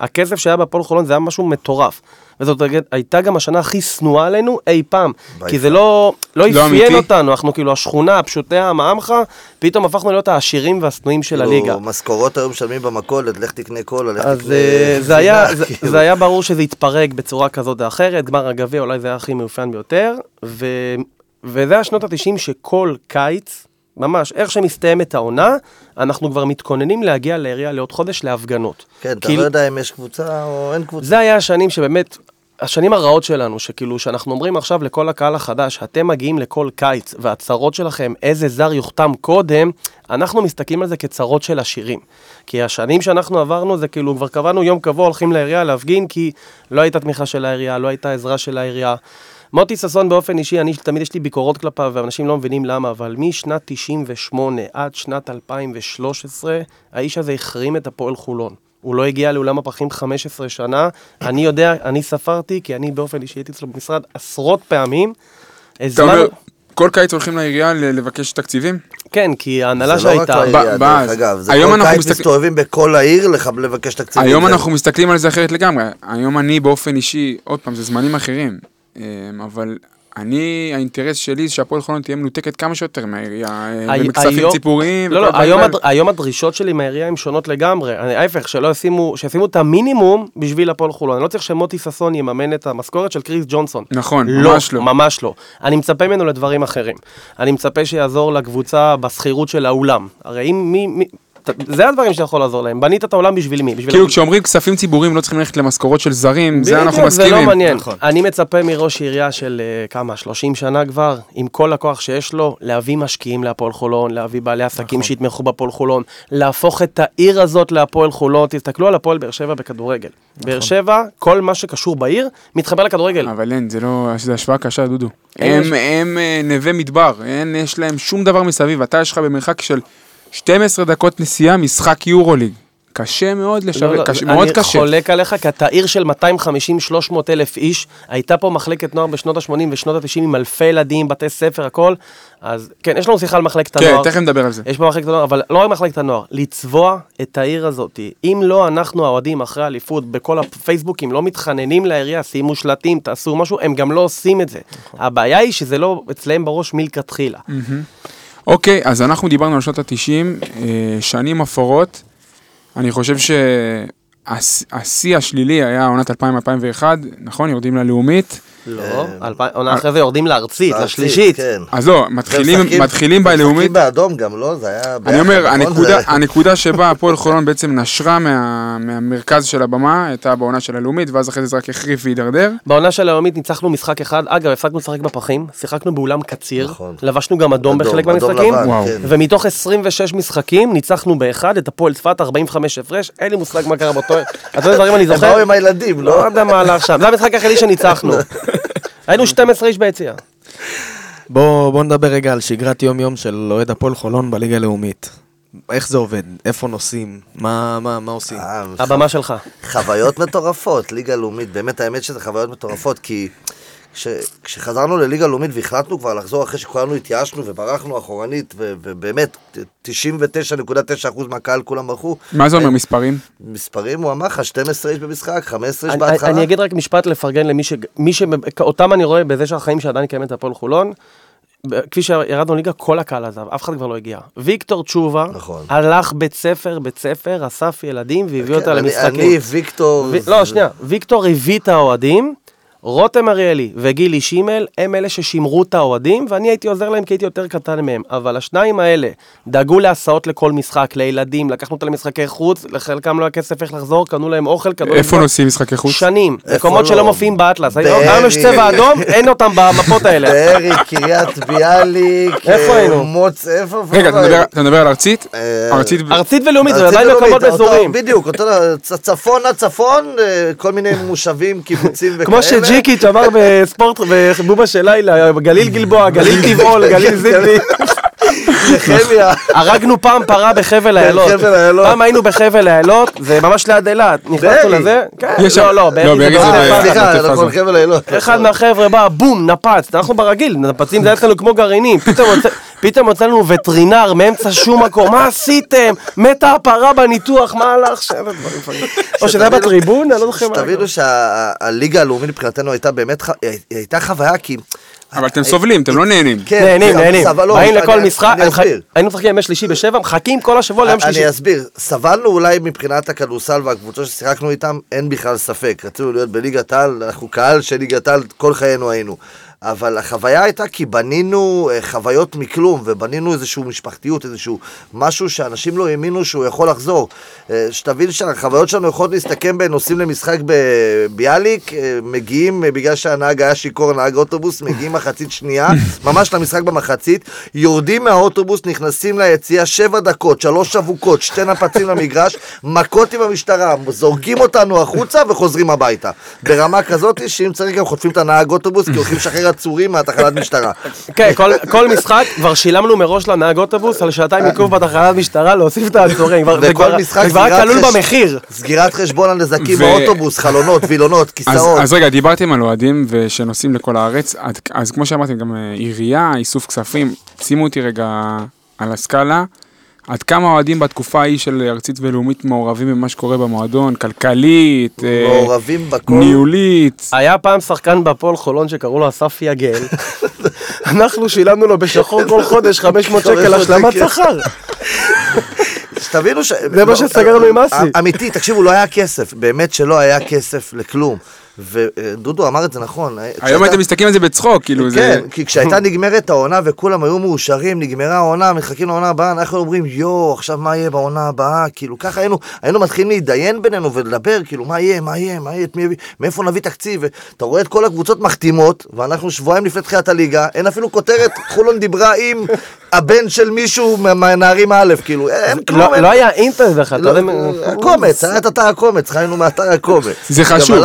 E: הכסף שהיה בהפועל חולון זה היה משהו מטורף. וזאת הייתה גם השנה הכי שנואה עלינו אי פעם. כי זה לא, לא
B: לא
E: אפיין
B: אמיתי.
E: אותנו, אנחנו כאילו השכונה, פשוטי העם עמך, פתאום הפכנו להיות העשירים והשנואים של
D: כאילו,
E: הליגה.
D: משכורות היום משלמים במכולת, לך תקנה קולה, לך
E: אז
D: תקנה...
E: אה, זה היה, זה,
D: כאילו.
E: זה היה ברור שזה יתפרק בצורה כזאת או אחרת, גמר הגביע אולי זה היה הכי מאופיין ביותר, ו, וזה השנות ה-90 שכל קיץ, ממש, איך שמסתיימת העונה, אנחנו כבר מתכוננים להגיע לעירייה לעוד חודש להפגנות.
D: כן, אתה
E: כאילו-
D: לא יודע אם יש קבוצה או אין קבוצה.
E: זה היה השנים שבאמת, השנים הרעות שלנו, שכאילו, שאנחנו אומרים עכשיו לכל הקהל החדש, אתם מגיעים לכל קיץ, והצרות שלכם, איזה זר יוחתם קודם, אנחנו מסתכלים על זה כצרות של עשירים. כי השנים שאנחנו עברנו, זה כאילו, כבר קבענו יום קבוע, הולכים לעירייה להפגין, כי לא הייתה תמיכה של העירייה, לא הייתה עזרה של העירייה. מוטי ששון באופן אישי, אני תמיד יש לי ביקורות כלפיו, ואנשים לא מבינים למה, אבל משנת 98 עד שנת 2013, האיש הזה החרים את הפועל חולון. הוא לא הגיע לאולם הפרחים 15 שנה. אני יודע, אני ספרתי, כי אני באופן אישי הייתי אצלו במשרד עשרות פעמים.
B: אתה אומר, כל קיץ הולכים לעירייה לבקש תקציבים?
E: כן, כי ההנהלה
D: זה לא רק
E: שהייתה...
D: לעירייה,
B: ב-
D: דרך. אגב. זה
B: היום
D: כל
B: אנחנו
D: קיץ
B: מסתכל-
D: מסתובבים בכל העיר לבקש תקציבים.
B: היום
D: זה-
B: אנחנו מסתכלים על זה אחרת לגמרי. היום אני באופן אישי, עוד פעם, זה זמנים אחרים. אמ, אבל אני, האינטרס שלי זה שהפועל חולון תהיה מנותקת כמה שיותר מהעירייה, אה,
E: היום-
B: ציבוריים.
E: לא, לא, היום. הד... היום הדרישות שלי מהעירייה הן שונות לגמרי. ההפך, שלא ישימו, שישימו את המינימום בשביל הפועל חולון. אני לא צריך שמוטי ששון יממן את המשכורת של קריס ג'ונסון.
B: נכון,
E: לא,
B: ממש לא.
E: ממש לא. אני מצפה ממנו לדברים אחרים. אני מצפה שיעזור לקבוצה בשכירות של האולם. הרי אם מי... מי... זה הדברים שיכול לעזור להם. בנית את העולם בשביל מי? בשביל...
B: כאילו כשאומרים כספים ציבוריים לא צריכים ללכת למשכורות של זרים, זה אנחנו
E: בדיוק, זה
B: מסכימים.
E: לא מעניין.
C: נכון.
E: אני מצפה מראש עירייה של אה, כמה, 30 שנה כבר, עם כל הכוח שיש לו, להביא משקיעים להפועל חולון, להביא בעלי עסקים
B: נכון.
E: שיתמכו בהפועל חולון, להפוך את העיר הזאת להפועל חולון. תסתכלו על הפועל באר שבע בכדורגל.
B: נכון.
E: באר שבע, כל מה שקשור בעיר, מתחבר לכדורגל.
B: אבל אין, זה לא, זה השוואה קשה, דודו. הם,
E: יש-
B: הם אה, נווה מדבר, אין, יש להם שום דבר מסביב. אתה, יש לך במרחק של 12 דקות נסיעה משחק יורוליג. קשה מאוד
E: לא,
B: לשווק,
E: לא,
B: קשה, מאוד
E: אני
B: קשה.
E: חולק עליך, כי אתה עיר של 250-300 אלף איש, הייתה פה מחלקת נוער בשנות ה-80 ושנות ה-90 עם אלפי ילדים, בתי ספר, הכל. אז כן, יש לנו שיחה על מחלקת
B: כן,
E: הנוער.
B: תכף נדבר על זה.
E: יש פה מחלקת הנוער, אבל לא רק מחלקת הנוער, לצבוע את העיר הזאת. אם לא אנחנו האוהדים אחרי האליפות, בכל הפייסבוקים, לא מתחננים לעירייה, שימו שלטים, תעשו משהו, הם גם לא עושים את זה. הבעיה היא שזה לא אצלם בראש מלכתחילה.
B: אוקיי, אז אנחנו דיברנו על שנות ה-90, שנים אפורות. אני חושב שהשיא השלילי היה עונת 2000-2001, נכון? יורדים ללאומית.
E: לא, אלפיים- עונה אחרי זה יורדים לארצית, לשלישית.
D: כן.
B: אז לא, מתחילים, בלאומית.
D: משחקים באדום גם, לא? זה היה...
B: אני אומר,
D: נכון?
B: הנקודה, שבה הפועל חולון בעצם נשרה מה, מהמרכז של הבמה, הייתה בעונה של הלאומית, ואז אחרי זה זה רק החריף והידרדר.
E: בעונה של הלאומית ניצחנו משחק אחד, אגב, הפסקנו לשחק בפחים, שיחקנו באולם קציר,
D: נכון.
E: לבשנו גם אדום בחלק מהמשחקים.
D: כן.
E: ומתוך 26 משחקים ניצחנו באחד את הפועל צפת 45 הפרש, אין לי מושג מה קרה באותו... אתה יודע דברים אני
D: הם באו
E: זוכר?
D: עם הילדים,
E: לא
D: לא?
E: יודע מה הלך שם, זה המשחק היחידי שניצחנו. היינו 12 איש ביציאה.
C: בוא, בוא נדבר רגע על שגרת יום-יום של אוהד הפועל חולון בליגה הלאומית. איך זה עובד? איפה נוסעים? מה, מה, מה עושים?
D: אה,
E: הבמה שלך.
D: חוויות מטורפות, ליגה לאומית, באמת האמת שזה חוויות מטורפות, כי כשחזרנו לליגה לאומית והחלטנו כבר לחזור אחרי שכולנו התייאשנו וברחנו אחורנית, ובאמת 99.9% מהקהל כולם ברחו,
B: מה זה אומר מספרים?
D: מספרים, הוא אמר לך, 12 איש במשחק, 15 איש בהתחלה.
E: אני אגיד רק משפט לפרגן למי ש... מי ש... אותם אני רואה בזה שהחיים שעדיין קיימת הפועל חולון. כפי שירדנו ליגה, כל הקהל עזב, אף אחד כבר לא הגיע. ויקטור תשובה,
D: נכון.
E: הלך בית ספר, בית ספר, אסף ילדים והביא
D: כן,
E: אותה
D: אני-
E: למשחקים.
D: אני, ויקטור...
E: ו- לא, שנייה, ויקטור הביא את האוהדים, רותם אריאלי וגילי שימל הם אלה ששימרו את האוהדים, ואני הייתי עוזר להם כי הייתי יותר קטן מהם. אבל השניים האלה דאגו להסעות לכל משחק, לילדים, לקחנו אותם למשחקי חוץ, לחלקם לא היה כסף איך לחזור, קנו להם אוכל, קנו להם...
B: איפה נוסעים משחקי חוץ?
E: שנים, מקומות
D: לא?
E: שלא מופיעים באטלס. היום יש צבע אדום, אין אותם במפות האלה.
D: בארי, קריית ביאליק,
E: איפה
D: אה,
E: היינו?
D: מוץ, איפה?
B: רגע, אתה מדבר- על ארצית?
D: אה,
B: ארצית...
E: ארצית ולאומית, זה עדיין מקומות באזורים.
D: בדיוק, צפון עד צפון, אה, כל מיני מושבים, קיבוצים וכאלה.
E: כמו שג'יקיץ' אמר בספורט, בבובה של לילה, גליל גלבוע, גליל טבעול, גליל זידני.
D: נחמיה.
E: הרגנו פעם פרה בחבל אילות.
D: בחבל אילות.
E: פעם היינו בחבל אילות, זה ממש ליד אילת. נכנסנו. לזה. כן, לא, לא,
B: לא,
E: בארי זה עזה.
D: סליחה, נכון. חבל אילות.
E: אחד מהחבר'ה בא, בום, נפץ, אנחנו ברגיל, נפצים זה היה אצלנו כמו גרעינים, פתאום יוצא- לנו וטרינר מאמצע שום מקום, מה עשיתם? מתה הפרה בניתוח, מה הלך שם? או שזה היה בטריבון, אני לא זוכר מה.
D: שתבינו שהליגה הלאומית מבחינתנו הייתה באמת, הייתה חוויה כי...
B: אבל אתם סובלים, אתם לא נהנים.
D: כן,
E: נהנים, נהנים.
D: לא,
E: באים לכל משחק. היינו משחקים ימי שלישי בשבע, מחכים כל השבוע ליום שלישי.
D: אני אסביר, סבלנו אולי מבחינת הכדורסל והקבוצות ששיחקנו איתם, אין בכלל ספק. רצינו להיות בליגת העל, אנחנו קהל של ליגת העל, כל חיינו היינו. אבל החוויה הייתה כי בנינו אה, חוויות מכלום, ובנינו איזושהי משפחתיות, איזשהו משהו שאנשים לא האמינו שהוא יכול לחזור. אה, שתבין שהחוויות שלנו יכולות להסתכם בנוסעים למשחק בביאליק, אה, מגיעים, בגלל שהנהג היה שיכור, נהג אוטובוס, מגיעים מחצית שנייה, ממש למשחק במחצית, יורדים מהאוטובוס, נכנסים ליציאה שבע דקות, שלוש אבוקות, שתי נפצים למגרש, מכות עם המשטרה, זורקים אותנו החוצה וחוזרים הביתה. ברמה כזאת שאם צריך גם חוטפים את הנהג אוטובוס, כי הולכים לשחרר עצורים מהתחנת משטרה.
E: כן, כל- כל משחק כבר שילמנו מראש לנהג אוטובוס על שעתיים עיכוב בתחנת משטרה להוסיף את העצורים.
D: וכל
E: כבר-
D: משחק
E: זה כבר היה
D: סגירת חשבון על נזקים באוטובוס, חלונות, וילונות, כיסאות.
B: אז רגע, דיברתם על אוהדים ושנוסעים לכל הארץ, אז כמו שאמרתם, גם אה, עירייה, איסוף כספים, שימו אותי רגע על הסקאלה, עד כמה אוהדים בתקופה ההיא של ארצית ולאומית מעורבים במה שקורה במועדון, כלכלית, אה,
D: מעורבים בכל.
B: ניהולית,
E: היה פעם שחקן בהפועל חולון שקראו לו אסף יגל. אנחנו שילמנו לו בשחור כל חודש 500 שקל
D: 500
E: השלמת. שכר.
D: שתבינו ש...
E: זה מה שסגרנו עם אסי.
D: אמיתי, תקשיבו, לא היה כסף, באמת שלא היה כסף לכלום. ודודו אמר את זה נכון.
B: היום
D: כשהייתה-
B: אתם מסתכלים על זה בצחוק, כאילו זה...
D: כן, כי כשהייתה נגמרת העונה וכולם היו מאושרים, נגמרה העונה, מחכים לעונה הבאה, אנחנו אומרים, יואו, עכשיו מה יהיה בעונה הבאה? כאילו, ככה היינו, היינו מתחילים להתדיין בינינו ולדבר, כאילו, מה יהיה, מה יהיה, מה יהיה, את מי יביא, מאיפה נביא תקציב? ואתה רואה את כל הקבוצות מחתימות, ואנחנו שבועיים לפני תחילת הליגה, אין אפילו כותרת, חולון דיברה עם הבן של מישהו מה- מהנערים א', כאילו, אין כלום.
E: לא
D: אין-
E: לא היה אינטרנט בכלל, אתה
D: לא,
E: יודע...
D: הקומץ, היה את אתר הקומץ, חיינו מאתר הקומץ.
B: זה
D: גם
B: חשוב,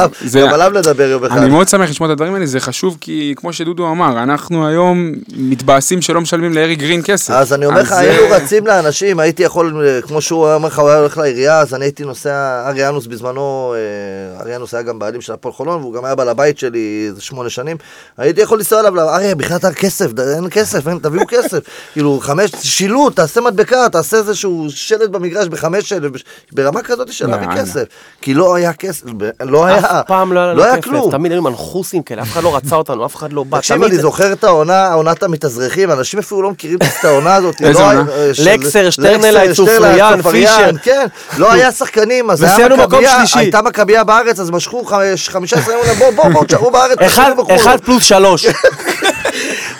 D: עליו- נדבר יום אחד.
B: אני מאוד שמח לשמוע את הדברים האלה, זה חשוב כי כמו שדודו אמר, אנחנו היום מתבאסים שלא משלמים לארי גרין כסף.
D: אז אני אומר לך,
B: זה-
D: היינו רצים לאנשים, הייתי יכול, אה, כמו שהוא אמר לך, הוא היה הולך לעירייה, אז אני הייתי נוסע, ארי אנוס בזמנו, אה, ארי אנוס היה גם בעלים של הפועל חולון, והוא גם היה בעל הבית שלי איזה שמונה שנים, הייתי יכול לנסוע אליו, ארי, בכלל אתה כסף, אין כסף, אין, תביאו כסף. כאילו, חמש, שילוט, תעשה מדבקה, תעשה איזשהו שלט במגרש בחמש אלף, ברמה כזאת של להביא. כסף. כי לא היה כסף, לא היה,
E: אף פעם לא היה לנו
D: לא היה
E: כסף,
D: כלום.
E: תמיד היינו מנחוסים כאלה, אף אחד לא רצה אותנו, אף אחד לא בא.
D: תקשיב, אני זוכר את העונה, עונת המתאזרחים, אנשים אפילו לא מכירים את העונה הזאת.
B: איזה
D: לא
B: עונה?
D: היה- של-
E: לקסר, שטרנלייט, צופריאן, פישר.
D: כן, לא היה שחקנים, אז היה מכבייה. הייתה מכבייה בארץ, אז משכו חמש- חמישה עשרה יום, בואו, בואו, תשארו בארץ,
E: אחד-
D: תשארו בחו"ל.
E: אחד פלוס שלוש.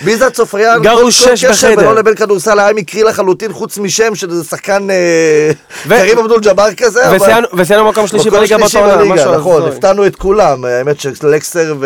D: מי זה הצופריאן?
E: גרו שש
D: קשר
E: בחדר.
D: בינו לבין כדורסל היה מקרי לחלוטין, חוץ משם של איזה שחקן אה, קרים אבדול ג'אבר כזה.
E: וסיימנו- וסיימנו מקום שלישי בליגה באותה עונה,
D: נכון. הפתענו את כולם, האמת שלקסר
E: עונות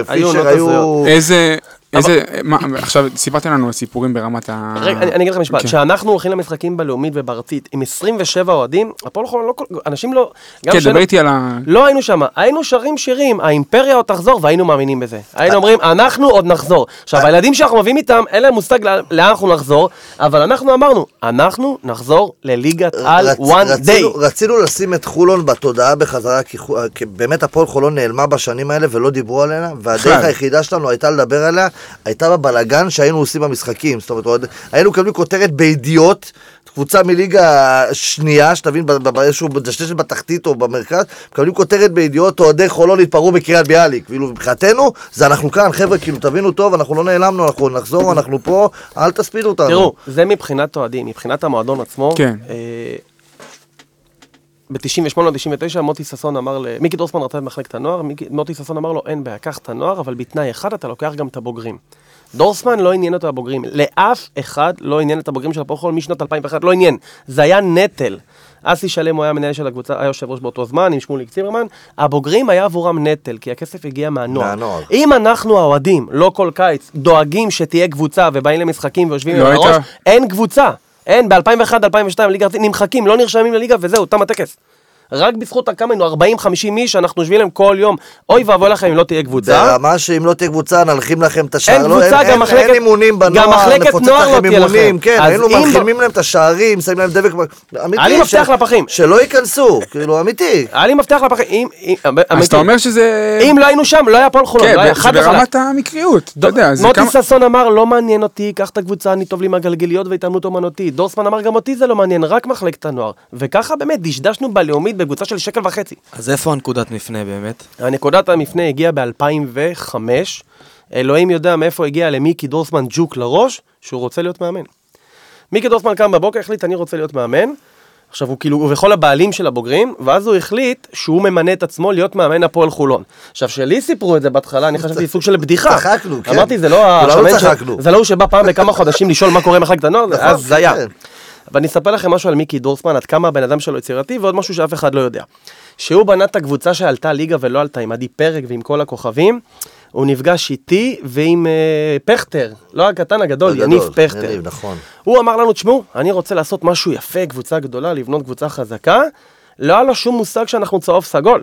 D: ופישר היו...
B: איזה, איזה, מה, עכשיו סיפרתם לנו סיפורים ברמת ה...
E: רגע, אני אני אגיד לך משפט,
B: כן.
E: כשאנחנו הולכים למשחקים בלאומית ובארצית עם 27 אוהדים, הפועל חולון לא כל... אנשים לא...
B: כן, דבר איתי על ה...
E: לא היינו שם, היינו שרים שירים, האימפריה עוד תחזור, והיינו מאמינים בזה. היינו אומרים, אנחנו עוד נחזור. עכשיו, הילדים שאנחנו מביאים איתם, אין להם מושג לאן- אנחנו נחזור, אבל אנחנו אמרנו, אנחנו נחזור לליגת על one day.
D: רצינו לשים את חולון בתודעה בחזרה, כי, באמת הפועל חולון נעלמה בשנים האלה ולא דיברו עליה, והדרך. היחידה שלנו הייתה לדבר עליה, הייתה בבלגן שהיינו עושים במשחקים. זאת אומרת, עוד- היינו מקבלים כותרת בידיעות, קבוצה מליגה שנייה, שתבין, באיזשהו דשדשת בתחתית או במרכז, מקבלים כותרת בידיעות, אוהדי חולון התפרעו בקריית ביאליק. כאילו, מבחינתנו, זה אנחנו כאן, חבר'ה, כאילו, תבינו טוב, אנחנו לא נעלמנו, אנחנו נחזור, אנחנו פה, אל תספידו אותנו.
E: תראו, זה מבחינת אוהדים, מבחינת המועדון עצמו.
B: כן.
E: אה, ב-98 או 99, מוטי ששון אמר, ל... מיקי דורסמן רצה את מחלקת הנוער, מוטי ששון אמר לו, אין בעיה, קח את הנוער, אבל בתנאי אחד, אתה לוקח גם את הבוגרים. דורסמן לא עניין אותו הבוגרים, לאף אחד לא עניין את הבוגרים של הפועל חולון משנת 2001, לא עניין, זה היה נטל. אסי שלם הוא היה מנהל של הקבוצה, היה יושב ראש באותו זמן, עם שמוליק צימרמן, הבוגרים היה עבורם נטל, כי הכסף הגיע מהנוער.
D: מהנוער.
E: אם אנחנו האוהדים, לא כל קיץ, דואגים שתהיה קבוצה ובאים למשחקים ויושבים
B: לא
E: עם הראש, אין קבוצה. אין, ב-2001-2002 ליגה ארצית נמחקים, לא נרשמים לליגה וזהו, תם הטקס. רק בזכות היינו, 40-50 איש, אנחנו יושבים להם כל יום. אוי ואבוי לכם אם לא תהיה קבוצה.
D: ברמה שאם לא תהיה קבוצה, נלחים לכם את השער.
E: אין
D: לא,
E: קבוצה, גם מחלקת-
D: אין אימונים בנוער,
E: גם מחלקת
D: נפוצץ
E: נוער לא
D: לכם
E: תהיה
D: אימונים,
E: לכם.
D: כן,
E: אז
D: היינו
E: אם-
D: מלחימים להם את השערים, שמים להם דבק, אמיתי.
E: היה לי מפתח
D: ש-
E: לפחים.
D: שלא ייכנסו, כאילו, אמיתי.
E: היה לי מפתח לפחים,
B: אז. אתה אומר שזה...
E: אם לא היינו שם, לא היה הפועל חולון,
B: כן,
E: לא
B: זה. ברמת המקריות, אתה יודע, זה
E: מוטי
B: כמה...
E: ששון אמר, לא מעניין אותי, קח את הקבוצה, אני טוב לי עם הגלגליות והתעמלות אומנותית. דורסמן אמר, גם אותי זה לא מעניין, רק מחלקת הנוער. וככה באמת, דשדשנו בלאומית בקבוצה של שקל וחצי.
C: אז איפה הנקודת מפנה באמת?
E: הנקודת המפנה הגיעה ב-2005. אלוהים יודע מאיפה הגיע למיקי דורסמן ג'וק לראש, שהוא רוצה להיות מאמן. מיקי דורסמן קם בבוקר, החליט, אני רוצה להיות מאמן. עכשיו, הוא כאילו, הוא וכל הבעלים של הבוגרים, ואז הוא החליט שהוא ממנה את עצמו להיות מאמן הפועל חולון. עכשיו, שלי סיפרו את זה בהתחלה, אני חשבתי סוג של בדיחה.
D: צחקנו, כן.
E: אמרתי, זה לא השמן ש-. זה לא הוא שבא פעם בכמה חודשים לשאול מה קורה עם מחלקת הנוער,
D: נכון,
E: אז זה היה. ואני אספר לכם משהו על מיקי דורסמן, עד כמה הבן אדם שלו יצירתי, ועוד משהו שאף אחד לא יודע. שהוא בנה את הקבוצה שעלתה ליגה ולא עלתה, עם עדי פרק ועם כל הכוכבים, הוא נפגש איתי ועם אה, פכטר, לא הקטן הגדול,
D: הגדול,
E: יניב פכטר.
D: יניב, נכון.
E: הוא אמר לנו, תשמעו, אני רוצה לעשות משהו יפה, קבוצה גדולה, לבנות קבוצה חזקה. לא היה לו שום מושג שאנחנו צהוב סגול.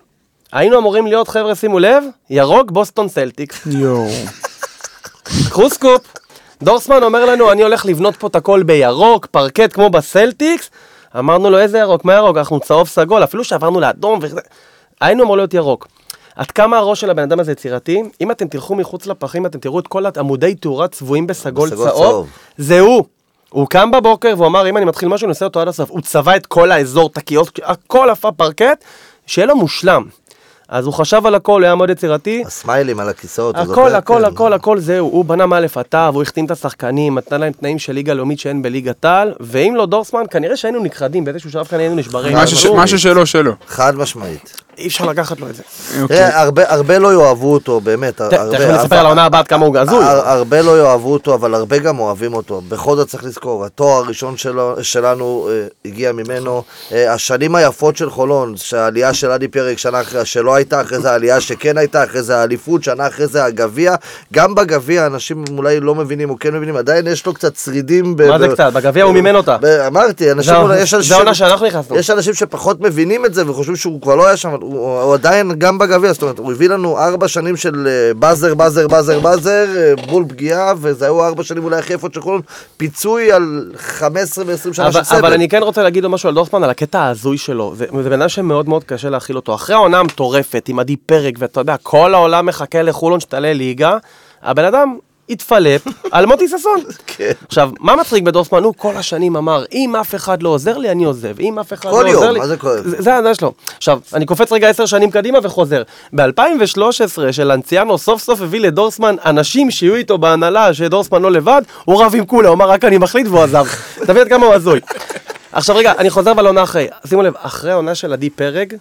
E: היינו אמורים להיות, חבר'ה, שימו לב, ירוק בוסטון סלטיקס.
B: יואו.
E: קחו סקופ. דורסמן אומר לנו, אני הולך לבנות פה את הכל בירוק, פרקט כמו בסלטיקס. אמרנו לו, איזה ירוק? מה ירוק? אנחנו צהוב סגול, אפילו שעברנו לאדום וזה. היינו אמור להיות ירוק. עד כמה הראש של הבן אדם הזה יצירתי, אם אתם תלכו מחוץ לפחים, אתם תראו את כל עמודי תאורה צבועים בסגול
D: בסגול
E: צהוב,
D: צהוב.
E: זה הוא. הוא קם בבוקר והוא אמר, אם אני מתחיל משהו, אני עושה אותו עד הסוף. הוא צבע את כל האזור, את הקיוסק, הכל עפה פרקט, שיהיה לו מושלם. אז הוא חשב על הכל, הוא היה מאוד יצירתי.
D: הסמיילים על הכיסאות.
E: הכל? הכל,
D: כן.
E: הכל, הכל זהו, הוא בנה מאלף עד תו, הוא החתים את השחקנים, נתן להם תנאים של ליגה לאומית שאין בליגת העל, ואם לא דורסמן, כנראה שהיינו נכחדים, באיזשהו שלב כאן היינו נשברים.
B: משהו שלו, שלו.
D: חד משמעית.
E: אי אפשר לקחת לו את זה.
B: אוקיי.
D: תראה, הרבה- לא יאהבו אותו, באמת.
E: תכף נספר על העונה הבאה עד כמה הוא הזוי.
D: הר- הרבה לא יאהבו אותו, אבל הרבה גם אוהבים אותו. בכל זאת צריך לזכור, התואר הראשון שלו, שלנו אה, הגיע ממנו. אה, השנים היפות של חולון, שהעלייה של עדי פרק שנה אחרי, שלא הייתה, אחרי זה העלייה שכן הייתה, אחרי זה האליפות, שנה אחרי זה הגביע. גם בגביע, אנשים אולי לא מבינים או כן מבינים, עדיין יש לו קצת שרידים. ב-
E: מה זה קצת? בגביע הוא מימן אותה.
D: אמרתי, אנשים
E: זה-
D: אולי, יש אנשים...
E: העונה שאנחנו נכנסנו.
D: יש אנשים שפחות מבינים את זה וחושבים שהוא כבר לא היה שם, אבל הוא, הוא עדיין גם בגביע, זאת אומרת, הוא הביא לנו ארבע שנים של באזר, באזר, באזר, באזר, בול פגיעה, וזה היו ארבע שנים אולי הכי יפות של חולון, פיצוי על 15 ו-20 שנה של סבל.
E: אבל אני כן רוצה להגיד לו משהו על דורסמן, על הקטע ההזוי שלו. זה, זה בן אדם שמאוד מאוד קשה להכיל אותו. אחרי העונה המטורפת, עם עדי פרק, ואתה יודע, כל העולם מחכה לחולון שתעלה ליגה, הבן אדם התפלפ על מוטי ששון.
D: כן.
E: עכשיו, מה מצחיק בדורסמן? הוא כל השנים אמר, אם אף אחד לא עוזר לי, אני עוזב. אם אף אחד
D: כל
E: לא
D: יום,
E: עוזר לי...
D: מה זה כל-
E: זה, זה העניין שלו. עכשיו, אני קופץ רגע עשר שנים קדימה וחוזר. ב-2013, שלנציאנו סוף סוף הביא לדורסמן אנשים שיהיו איתו בהנהלה, שדורסמן לא לבד, הוא רב עם כולה, הוא אמר, רק אני מחליט והוא עזב. תבין עד כמה הוא הזוי. עכשיו רגע, אני חוזר אבל לעונה אחרי. שימו לב, אחרי העונה של עדי פרג,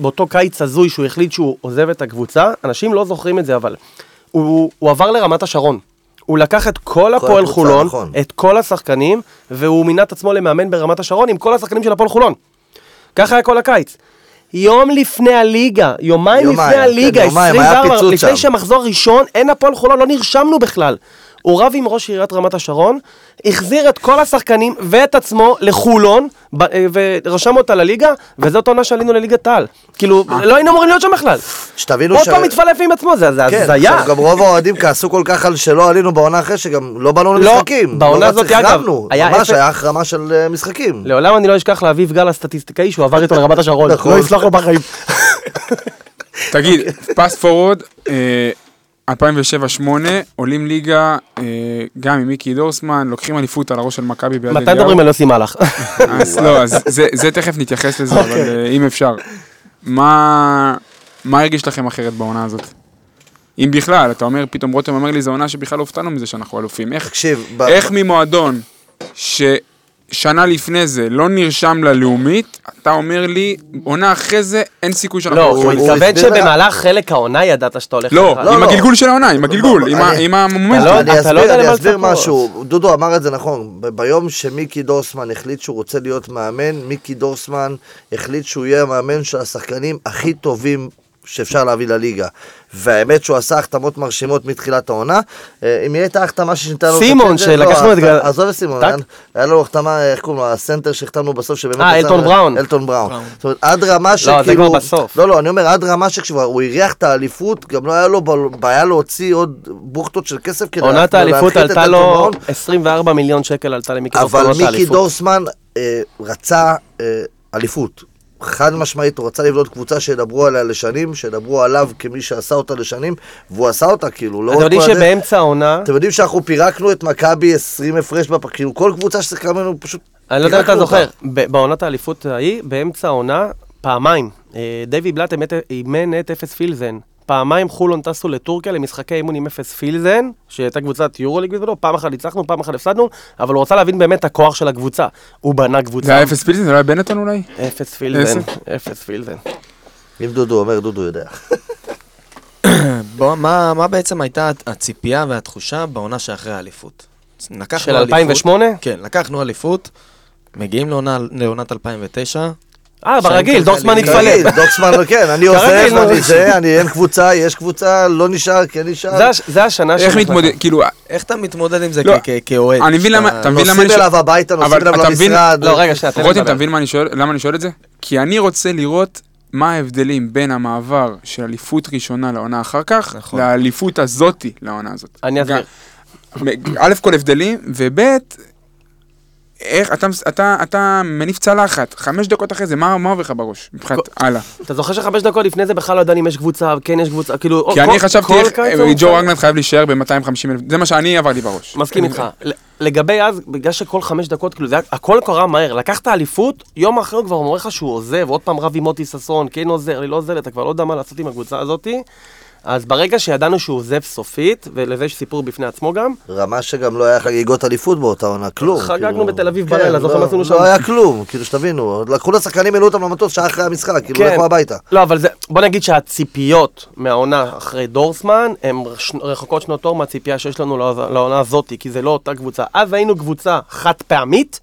E: באותו קיץ הזוי שהוא החליט שהוא עוזב את הקבוצה, אנשים לא זוכרים את זה, אבל הוא, הוא עבר לרמת השרון. הוא לקח את כל הפועל
D: הקבוצה,
E: חולון,
D: נכון.
E: את כל השחקנים, והוא מינה את עצמו למאמן ברמת השרון עם כל השחקנים של הפועל חולון. ככה היה כל הקיץ. יום לפני הליגה, יומיים,
D: יומיים,
E: לפני הליגה,
D: כן, יומיים, היה
E: 24,
D: פיצוץ
E: לפני
D: שם.
E: שמחזור ראשון, אין הפועל חולון, לא נרשמנו בכלל. הוא רב עם ראש עיריית רמת השרון, החזיר את כל השחקנים ואת עצמו לחולון, ב- אה, ורשם אותה לליגה, וזאת העונה שעלינו לליגת העל. כאילו, לא היינו אמורים להיות שם בכלל.
D: שתבינו
E: עוד
D: ש-
E: פעם מתפלף עם עצמו, זה זה
D: כן,
E: הזיה.
D: עכשיו גם רוב האוהדים כעסו כל כך על שלא עלינו בעונה אחרי, שגם לא באנו
E: לא,
D: למשחקים.
E: בעונה
D: לא
E: הזאת, אגב,
D: החרמנו,
E: היה
D: ממש היה החרמה של אה, משחקים.
E: לעולם אני לא אשכח לאביב גל הסטטיסטיקאי שהוא עבר איתו לרמת השרון.
D: נכון.
E: לא יסלח לו בחיים.
B: תגיד, פאסט פורוד, 2007-2008, עולים ליגה, אה, גם עם מיקי דורסמן, לוקחים אליפות על הראש של מכבי ביד
E: מתי מדברים על יוסי מלאך?
B: אז לא, אז זה, זה תכף נתייחס לזה, אבל
E: אוקיי.
B: אה, אם אפשר. מה, מה הרגיש לכם אחרת בעונה הזאת? אם בכלל, אתה אומר, פתאום רותם אומר לי, זו עונה שבכלל לא הופתענו מזה שאנחנו אלופים. איך,
D: תקשיב, ב-
B: איך ממועדון ש... שנה לפני זה לא נרשם ללאומית, אתה אומר לי, עונה אחרי זה, אין סיכוי שאנחנו...
E: לא, הוא. התכוון שבמהלך חלק העונה ידעת שאתה הולך...
B: לא,
E: לקראת.
D: לא,
B: עם
D: לא.
B: הגלגול של העונה, עם הגלגול, עם ה-
D: אני-
B: עם.
E: לא-
D: אסביר. משהו. דודו אמר את זה נכון. ביום שמיקי דורסמן החליט שהוא רוצה להיות מאמן, מיקי דורסמן החליט שהוא יהיה המאמן של השחקנים הכי טובים שאפשר להביא לליגה. והאמת שהוא עשה החתמות מרשימות מתחילת העונה. אה, אם הייתה החתמה ששינתה לנו... את
E: סימון, שלקחנו
D: לא,
E: את גל-
D: עזוב את סימון? היה- לנו החתמה, איך קוראים לו, הסנטר שהחתמנו בסוף, שבאמת...
E: אה, אלטון בראון.
D: אלטון בראון. זאת אומרת, עד רמה
E: זה
D: שכאילו...
E: כבר בסוף.
D: לא, לא, אני אומר, עד רמה שכשכבר הוא הריח את האליפות, גם לא היה לו בעיה להוציא עוד בוכטות של כסף כדי
E: עונת האליפות
D: את
E: עלתה לו
D: בראון.
E: 24 מיליון שקל עלתה למיקי דורסמן
D: אבל
E: עונת
D: מיקי. דורסמן אה, רצה אה, אליפות. חד משמעית, הוא רצה לבנות קבוצה שידברו עליה לשנים, שידברו עליו כמי שעשה אותה לשנים, והוא עשה אותה, כאילו, לא
E: אתם יודעים. שבאמצע העונה,
D: אתם יודעים שאנחנו פירקנו את מכבי 20 הפרש בפ... כאילו, כל קבוצה ששיחקה ממנו פשוט...
E: אני לא יודע אם אתה זוכר, בעונת האליפות ההיא, באמצע העונה, פעמיים, אה, דיוויד בלאט אימן את אפס פילזן. פעמיים חולון טסו לטורקיה למשחקי אימון עם אפס פילזן, שהייתה קבוצת יורוליג בזמנו, פעם אחת ניצחנו, פעם אחת הפסדנו, אבל הוא רצה להבין באמת את הכוח של הקבוצה. הוא בנה קבוצה.
B: זה היה אפס פילסון, זה לא היה בנטון אולי?
E: אפס פילזן, אפס פילזן.
D: אם דודו אומר, דודו יודע.
C: בוא, מה, מה בעצם הייתה הציפייה והתחושה בעונה שאחרי האליפות?
E: של
C: אליפות-
E: 2008?
C: כן, לקחנו אליפות, מגיעים לעונה, לעונת 2009,
E: אה, ברגיל, דורסמן. התפלג.
D: כרגיל, דוקסמן, כן, אני עוזב,
E: נו.
D: אני זה, אני אין קבוצה, יש קבוצה, לא נשאר, כן נשאר.
E: זה הש- זה השנה
B: איך
E: שנכנסנו.
B: מתמודד, כאילו,
C: איך אתה מתמודד עם זה
B: לא,
C: כאוהד?
B: אני מבין למה- אתה מבין למה
D: נוסעים
B: אני
D: אליו הביתה, נוסעים אליו למשרד.
E: לא, רגע, שנייה, תן לי
B: רותם, אתה. מבין שואל- למה אני שואל את זה? כי אני רוצה לראות מה ההבדלים בין המעבר של אליפות ראשונה לעונה אחר כך,
C: נכון.
B: לאליפות הזאתי לעונה הזאת.
E: אני אסביר.
B: א' כל הבדלים, וב' איך, אתה, אתה, אתה מניף צלחת, חמש דקות אחרי זה, מה, מה עובר לך בראש? מבחינת הלאה.
E: אתה זוכר שחמש דקות לפני זה בכלל לא ידענו אם יש קבוצה, כן יש קבוצה, כאילו...
B: כי אני חשבתי, איך- אה, ג'ו. רגנד חייב להישאר ב-250 אלף, זה מה שאני עבר לי בראש.
E: מסכים איתך. לגבי אז, בגלל שכל חמש דקות, כאילו, זה היה- הכל קרה מהר. לקחת אליפות, יום אחרי הוא כבר אומר לך שהוא עוזב, עוד פעם רב עם מוטי ששון, כן עוזר, לי לא עוזר, אתה כבר לא יודע מה לעשות עם הקבוצה הזאתי. אז ברגע שידענו שהוא עוזב סופית, ולזה יש סיפור בפני עצמו גם,
D: רמה שגם לא היה חגיגות אליפות באותה עונה, כלום.
E: חגגנו
D: כאילו.
E: בתל אביב
D: כן,
E: בלילה, זוכר
D: לא-
E: מה עשינו שם?
D: לא היה כלום, כאילו שתבינו, לקחו לשחקנים, העלו אותם למטוס שעה אחרי המשחק, כאילו
E: כן.
D: לכו הביתה.
E: לא, אבל זה, בוא נגיד שהציפיות מהעונה אחרי דורסמן, הן רחוקות שנות אור מהציפייה שיש לנו לעונה- הזאתי, כי זה לא אותה קבוצה. אז היינו קבוצה חד פעמית,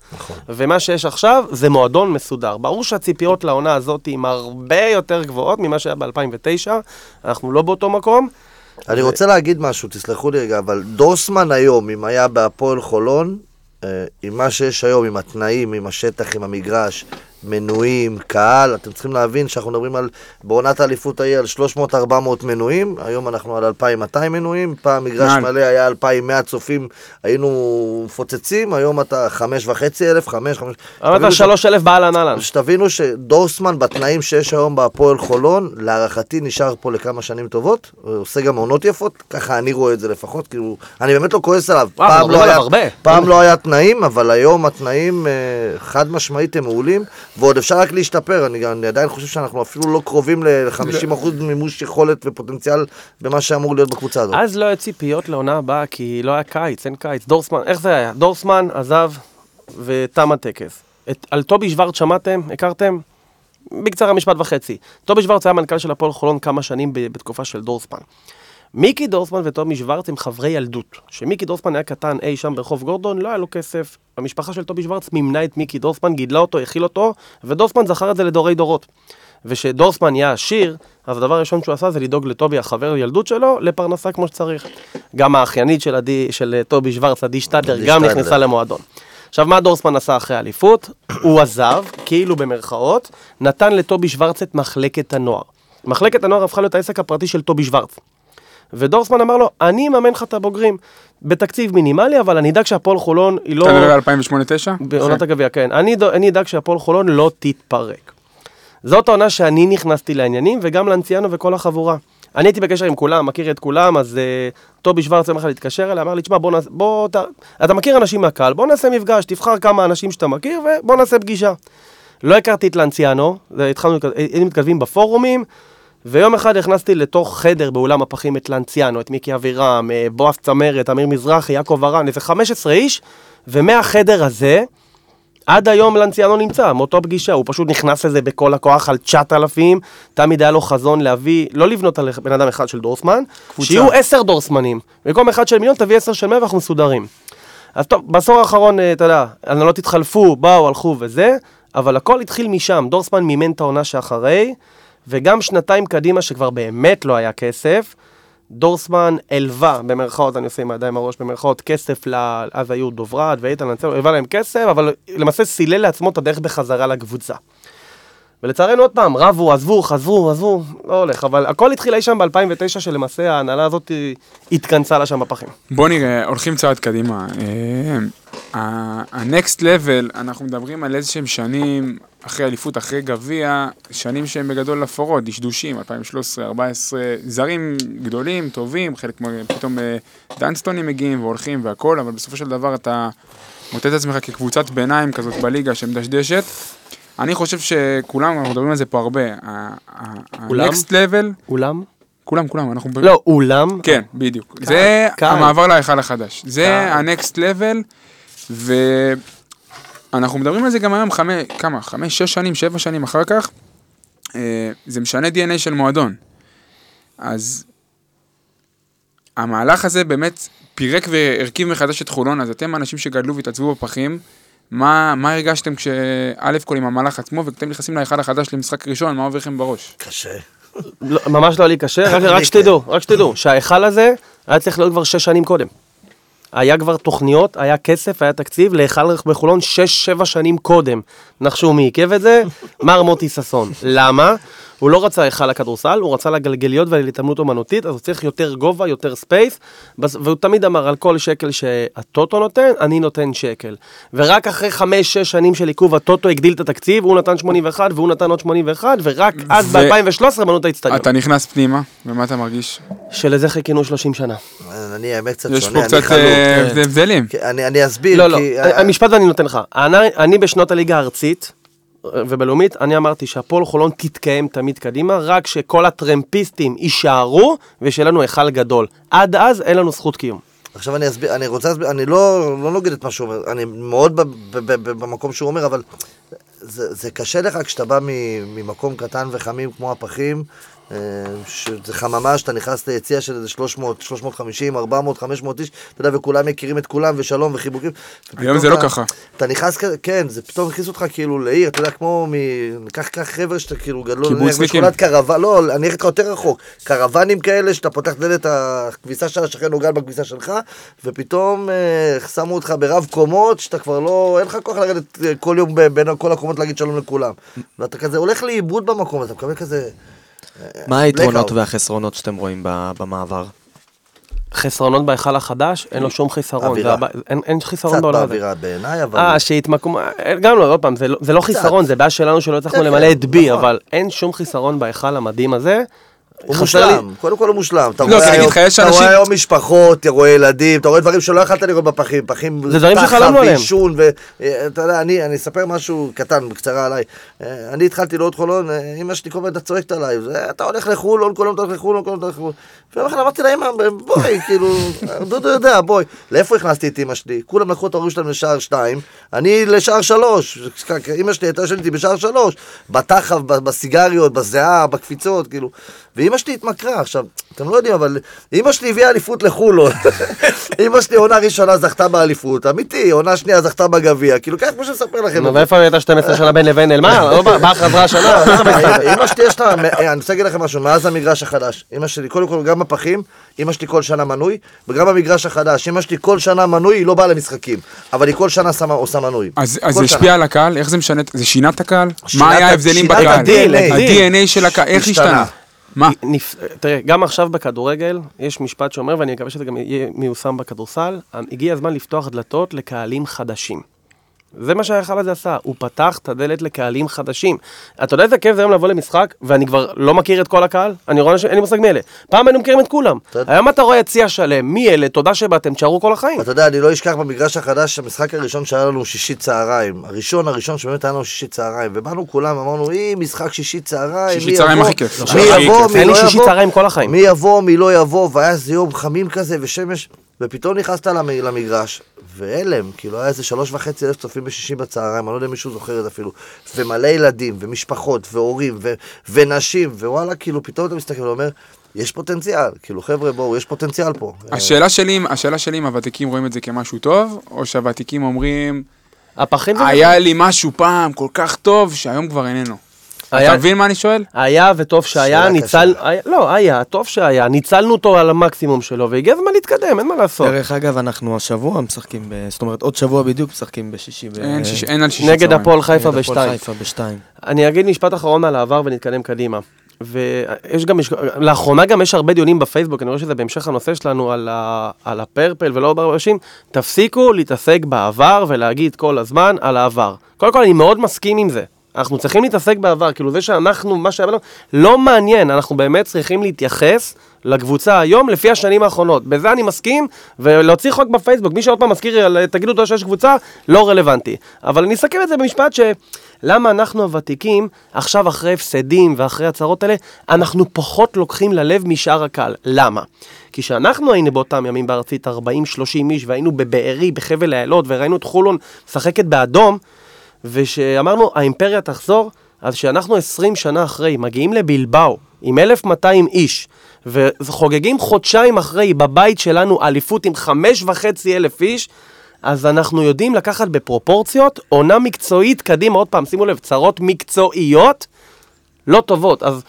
E: ומה שיש עכשיו זה מועדון מסודר. ברור שהציפיות לעונה הזאתי הן הרבה יותר גבוהות ממה שהיה ב-2009, אנחנו לא באותו מקום.
D: אני רוצה להגיד משהו, תסלחו לי רגע, אבל דורסמן היום, אם היה בהפועל חולון, אה, עם מה שיש היום, עם התנאים, עם השטח, עם המגרש, מנויים, קהל, אתם צריכים להבין שאנחנו מדברים על, בעונת האליפות ההיא על 300-400 מנויים, היום אנחנו על 2,200 מנויים, פעם מגרש. מלא היה 2,100 צופים, היינו מפוצצים, היום אתה 5,500, 5, 5...
E: אמרת שלוש אלף באהלן אהלן.
D: שתבינו שדורסמן בתנאים שיש היום בהפועל חולון, להערכתי נשאר פה לכמה שנים טובות, עושה גם עונות יפות, ככה אני רואה את זה לפחות, כאילו, אני באמת לא כועס עליו.
E: וואו,
D: פעם לא היה-. פעם לא היה תנאים, אבל היום התנאים אה, חד משמעית הם מעולים, ועוד אפשר רק להשתפר, אני, אני עדיין חושב שאנחנו אפילו לא קרובים ל-50% מימוש יכולת ופוטנציאל במה שאמור להיות בקבוצה הזאת.
E: אז לא היה ציפיות לעונה הבאה, כי לא היה קיץ, אין קיץ. דורסמן, איך זה היה? דורסמן עזב ותם הטקס. את, על טובי שוורץ שמעתם? הכרתם? בקצרה משפט וחצי. טובי שוורץ היה מנכ"ל של הפועל חולון כמה שנים בתקופה של דורסמן. מיקי דורסמן וטומי שוורץ הם חברי ילדות. כשמיקי דורסמן היה קטן אי שם ברחוב גורדון, לא היה לו כסף. המשפחה של טובי שוורץ מימנה את מיקי דורסמן, גידלה אותו, הכיל אותו, ודורסמן זכר את זה לדורי דורות. וכשדורסמן נהיה עשיר, אז הדבר הראשון שהוא עשה זה לדאוג לטובי, החבר ילדות שלו, לפרנסה כמו שצריך. גם האחיינית של, עדי, של אה, טובי שוורץ, עדי שטדלר, גם
D: שטדלר.
E: נכנסה למועדון. עכשיו, מה דורסמן עשה אחרי האליפות? הוא עזב, כאילו במרכאות, נתן לטובי שוורץ את מחלקת הנוער. מחלקת הנוער הפכה להיות העסק הפרטי של טובי שוורץ. ודורסמן אמר לו, אני אממן לך את הבוגרים בתקציב מינימלי, אבל אני אדאג שהפועל חולון היא לא...
B: אתה מדבר על 2008-2009?
E: בעונת הגביע, כן. אני, אדאג שהפועל חולון לא תתפרק. זאת העונה שאני נכנסתי לעניינים, וגם לאנציאנו וכל החבורה. אני הייתי בקשר עם כולם, מכיר את כולם, אז uh, טובי שוורץ יום אחד התקשר אליי, אמר לי, תשמע, בוא נעשה, בוא, אתה, אתה מכיר אנשים מהקהל, בוא נעשה מפגש, תבחר כמה אנשים שאתה מכיר, ובוא נעשה פגישה. לא הכרתי את לאנציאנו, התחלנו, היינו מתכתבים בפורומים, ויום אחד הכנסתי לתוך חדר באולם הפחים את לאנציאנו, את מיקי אבירם, אה, בועז צמרת, אמיר מזרחי, יעקב הרן, איזה 15 איש, ומהחדר הזה, עד היום לנציאנו נמצא, מאותו פגישה, הוא פשוט נכנס לזה בכל הכוח על 9,000, תמיד היה לו חזון להביא, לא לבנות על בן אדם אחד של דורסמן,
B: קבוצה.
E: שיהיו עשר דורסמנים. במקום אחד של מיליון תביא עשר של מאה ואנחנו מסודרים. אז טוב, בעשור האחרון, אה, אתה יודע, הנהלות התחלפו, באו, הלכו וזה, אבל הכל התחיל משם. דורסמן מימן את העונה שאחרי, וגם שנתיים קדימה שכבר באמת לא היה כסף. דורסמן הלווה, במרכאות, אני עושה עם הידיים הראש, במרכאות, כסף, ל... אז היו דוברת ואיתן הלווה להם כסף, אבל למעשה סילל לעצמו את הדרך בחזרה לקבוצה. ולצערנו עוד פעם, רבו, עזבו, חזרו, עזבו, לא הולך, אבל הכל התחיל אי שם ב-2009, שלמעשה ההנהלה הזאת התכנסה לה שם בפחים.
B: בוא נראה, הולכים צעד קדימה. אה, ה- ה-next level, אנחנו מדברים על איזה שהם שנים, אחרי אליפות, אחרי גביע, שנים שהם בגדול אפורות, דשדושים, 2013, 2014, זרים גדולים, טובים, חלק פתאום אה, דנסטונים מגיעים והולכים והכל, אבל בסופו של דבר אתה מוצא את עצמך כקבוצת ביניים כזאת בליגה שמדשדשת. אני חושב שכולם, אנחנו מדברים על זה פה הרבה,
E: כולם?
B: ה-next level,
E: אולם?
B: כולם, כולם, אנחנו...
E: לא, אולם.
B: כן, בדיוק. זה
E: קל.
B: המעבר להיכל החדש. זה
E: קל.
B: ה-next level, ואנחנו מדברים על זה גם היום, חמש, כמה? חמש, שש שנים, שבע שנים אחר כך. אה, זה משנה DNA של מועדון. אז המהלך הזה באמת פירק והרכיב מחדש את חולון, אז אתם אנשים שגדלו והתעצבו בפחים, מה, מה הרגשתם כשא' כל עם המהלך עצמו, וכשאתם נכנסים להיכל החדש למשחק ראשון, מה עובר לכם בראש?
D: קשה.
E: לא, ממש לא היה לי קשה, רק, רק
D: כן.
E: שתדעו, רק שתדעו, שההיכל הזה היה צריך להיות כבר שש שנים קודם. היה כבר תוכניות, היה כסף, היה תקציב להיכל בחולון שש, שבע שנים קודם. נחשו מי עיכב את זה? מר מוטי ששון. למה? הוא לא רצה היכל לכדורסל, הוא רצה לגלגליות ולהתעמלות אומנותית, אז הוא צריך יותר גובה, יותר space, והוא תמיד אמר, על כל שקל שהטוטו נותן, אני נותן שקל. ורק אחרי חמש-שש שנים של עיכוב, הטוטו הגדיל את התקציב, הוא נתן 81 והוא נתן עוד 81, ורק אז
B: ו-
E: ב-2013 בנו את האצטדיון.
B: אתה נכנס פנימה, ומה אתה מרגיש?
E: שלזה חיכינו 30 שנה.
D: אני האמת קצת
B: יש
D: שונה,
B: פה
D: אני
B: קצת
D: חלוק.
B: אה, הבדלים.
D: אני אני אסביר,
E: לא, לא,
D: כי...
E: המשפט אני נותן לך. אני, אני בשנות הליגה הארצית אה, ובלאומית, אני אמרתי שהפועל חולון תתקיים תמיד קדימה, רק שכל הטרמפיסטים יישארו ושיהיה לנו היכל גדול. עד אז אין לנו זכות קיום.
D: עכשיו אני אסביר, אני רוצה להסביר, אני לא, לא נוגד את מה שהוא אומר, אני מאוד ב, ב, ב, ב, במקום שהוא אומר, אבל זה, זה קשה לך כשאתה בא ממקום קטן וחמים כמו הפחים, שזה חממה שאתה נכנס ליציע של איזה 300, 350, 400, 500 איש, אתה יודע, וכולם מכירים את כולם, ושלום וחיבוקים.
B: היום זה לא ככה.
D: אתה נכנס כן, זה פתאום הכניס אותך כאילו לעיר, אתה יודע, כמו מ... קח, קח חבר'ה שאתה כאילו גדלו,
B: קיבוצניקים.
D: קרוון, לא, אני אלך איתך יותר רחוק, קרוונים כאלה שאתה פותח דלת הכביסה של השכן נוגעת בכביסה שלך, ופתאום אה, שמו אותך ברב קומות, שאתה כבר לא, אין לך כוח לרדת אה, כל יום בין כל הקומות להגיד שלום לכולם. ואתה כזה הולך לאיבוד במקום, אתה מקבל כזה...
C: מה היתרונות
D: Blackout.
C: והחסרונות שאתם רואים ב- במעבר?
E: חסרונות בהיכל החדש, אין לו שום חיסרון.
D: אווירה.
E: אין, אין חיסרון
D: קצת
E: בעולם הזה.
D: באווירה בעיניי, אבל...
E: אה, שהתמקמו, גם לא, עוד פעם, זה לא, זה לא חיסרון, זה בעיה שלנו שלא הצלחנו למלא את בי,
D: נכון.
E: אבל אין שום חיסרון בהיכל המדהים הזה.
D: הוא מושלם, קודם כל הוא מושלם. אתה
B: לא,
D: רואה היום- משפחות, אתה רואה ילדים, אתה רואה דברים שלא יכלת לראות בפחים. פחים,
E: זה דברים
D: פחד
E: שחלמנו עליהם.
D: ועישון, ואתה יודע, אני אספר משהו קטן, בקצרה עליי. אה, אני התחלתי לראות חולון, אה, אמא שלי כל הזמן צועקת עליי, אתה הולך לחולון, כל יום אתה הולך לחולון, כל יום אתה הולך לחולון. ויום אחד אמרתי לאמא, בואי, כאילו, דודו יודע, בואי. לאיפה הכנסתי את אמא שלי? כולם לקחו את ההורים שלהם לשער שתיים, אני לשער שלוש. אמא שלי הייתה יושבת איתי בשער שלוש, בתחב, ב- בסיגריות, בזיעה, בקפיצות, כאילו. ואמא שלי התמכרה. עכשיו, אתם לא יודעים, אבל אמא שלי הביאה אליפות לחולון. אמא שלי עונה ראשונה זכתה באליפות, אמיתי, עונה שנייה זכתה בגביע, כאילו ככה כמו שאני מספר לכם.
E: נו, ואיפה הייתה 12 שנה בין לבין אל מה? לא באה חזרה השנה?
D: אמא שלי יש לה, אני רוצה להגיד לכם משהו, מאז המגרש החדש, אמא שלי, קודם כל גם בפחים, אמא שלי כל שנה מנוי, וגם במגרש החדש, אמא שלי כל שנה מנוי, היא לא באה למשחקים, אבל היא כל שנה שמה- עושה מנוי.
B: אז, אז זה. השפיע על הקהל? איך זה משנה? זה שינה את הקהל? מה היה ההבדלים בקהל?
D: ה-DNA
B: של הקהל, איך
D: השתנה.
B: מה?
E: נפ... תראה, גם עכשיו בכדורגל, יש משפט שאומר, ואני מקווה שזה גם יהיה מיושם בכדורסל, הגיע הזמן לפתוח דלתות לקהלים חדשים. זה מה שההיכל הזה עשה, הוא פתח את הדלת לקהלים חדשים. אתה יודע איזה כיף זה היום לבוא למשחק, ואני כבר לא מכיר את כל הקהל? אני רואה אנשים, אין לי מושג מי אלה. פעם היינו מכירים את כולם. היום אתה רואה יציע שלם, מי אלה, תודה שבאתם, תשארו כל החיים.
D: אתה יודע, אני לא אשכח במגרש החדש, המשחק הראשון שהיה לנו שישי צהריים. הראשון, הראשון שבאמת היה לנו שישי צהריים. ובאנו כולם, אמרנו, אי, משחק שישי צהריים,
B: שישי
D: מי
B: צהריים
D: יבוא?
B: הכי כיף.
D: מי לא יבוא?
E: החיים.
D: מי יבוא, מי לא יבוא, והיה איזה יום חמים כזה ושמש. ופתאום נכנסת למ- למגרש, והלם, כאילו היה איזה שלוש וחצי אלף צופים בשישי בצהריים, אני לא יודע אם מישהו זוכר את זה אפילו, ומלא ילדים, ומשפחות, והורים, ו- ונשים, ווואלה, כאילו, פתאום אתה מסתכל ואומר, יש פוטנציאל, כאילו, חבר'ה, בואו, יש פוטנציאל פה.
B: השאלה שלי, השאלה שלי אם הוותיקים רואים את זה כמשהו טוב, או שהוותיקים אומרים,
E: הפחים זה...
B: היה לי משהו פעם כל כך טוב, שהיום כבר איננו.
E: היה-
B: אתה מבין מה אני שואל?
E: היה וטוב שהיה, ניצל... היה- לא, היה, טוב שהיה, ניצלנו אותו על המקסימום שלו, והגיע הזמן להתקדם, אין מה לעשות.
C: דרך אגב, אנחנו השבוע משחקים, ב... זאת אומרת, עוד שבוע בדיוק משחקים בשישי. ב-
B: אין שיש- אין על שישי
E: נגד. הפועל חיפה
C: נגד הפועל
E: בשתיים.
C: חיפה בשתיים.
E: אני אגיד משפט אחרון על העבר ונתקדם קדימה. ויש גם, לאחרונה גם יש הרבה דיונים בפייסבוק, אני רואה שזה בהמשך הנושא שלנו על, ה, על הפרפל ולא עוד הרבה אנשים, תפסיקו להתעסק בעבר ולהגיד כל הזמן על העבר. קודם כל אני מאוד מסכים עם זה. אנחנו צריכים להתעסק בעבר, כאילו זה שאנחנו, מה שהיה לנו, לא מעניין, אנחנו באמת צריכים להתייחס לקבוצה היום לפי השנים האחרונות. בזה אני מסכים, ולהוציא חוק בפייסבוק, מי שעוד פעם מזכיר, תגידו אותו שיש קבוצה, לא רלוונטי. אבל אני אסכם את זה במשפט ש... למה אנחנו הוותיקים, עכשיו אחרי הפסדים ואחרי הצהרות האלה, אנחנו פחות לוקחים ללב משאר הקהל. למה? כי כשאנחנו היינו באותם ימים בארצית 40-30 איש, והיינו בבארי, בחבל אילות, וראינו את חולון משחקת באדום, ושאמרנו, האימפריה תחזור, אז כשאנחנו 20 שנה אחרי, מגיעים לבלבאו עם 1,200 איש, וחוגגים חודשיים אחרי בבית שלנו אליפות עם 5,500 איש, אז אנחנו יודעים לקחת בפרופורציות עונה מקצועית קדימה, עוד פעם, שימו לב, צרות מקצועיות לא טובות. אז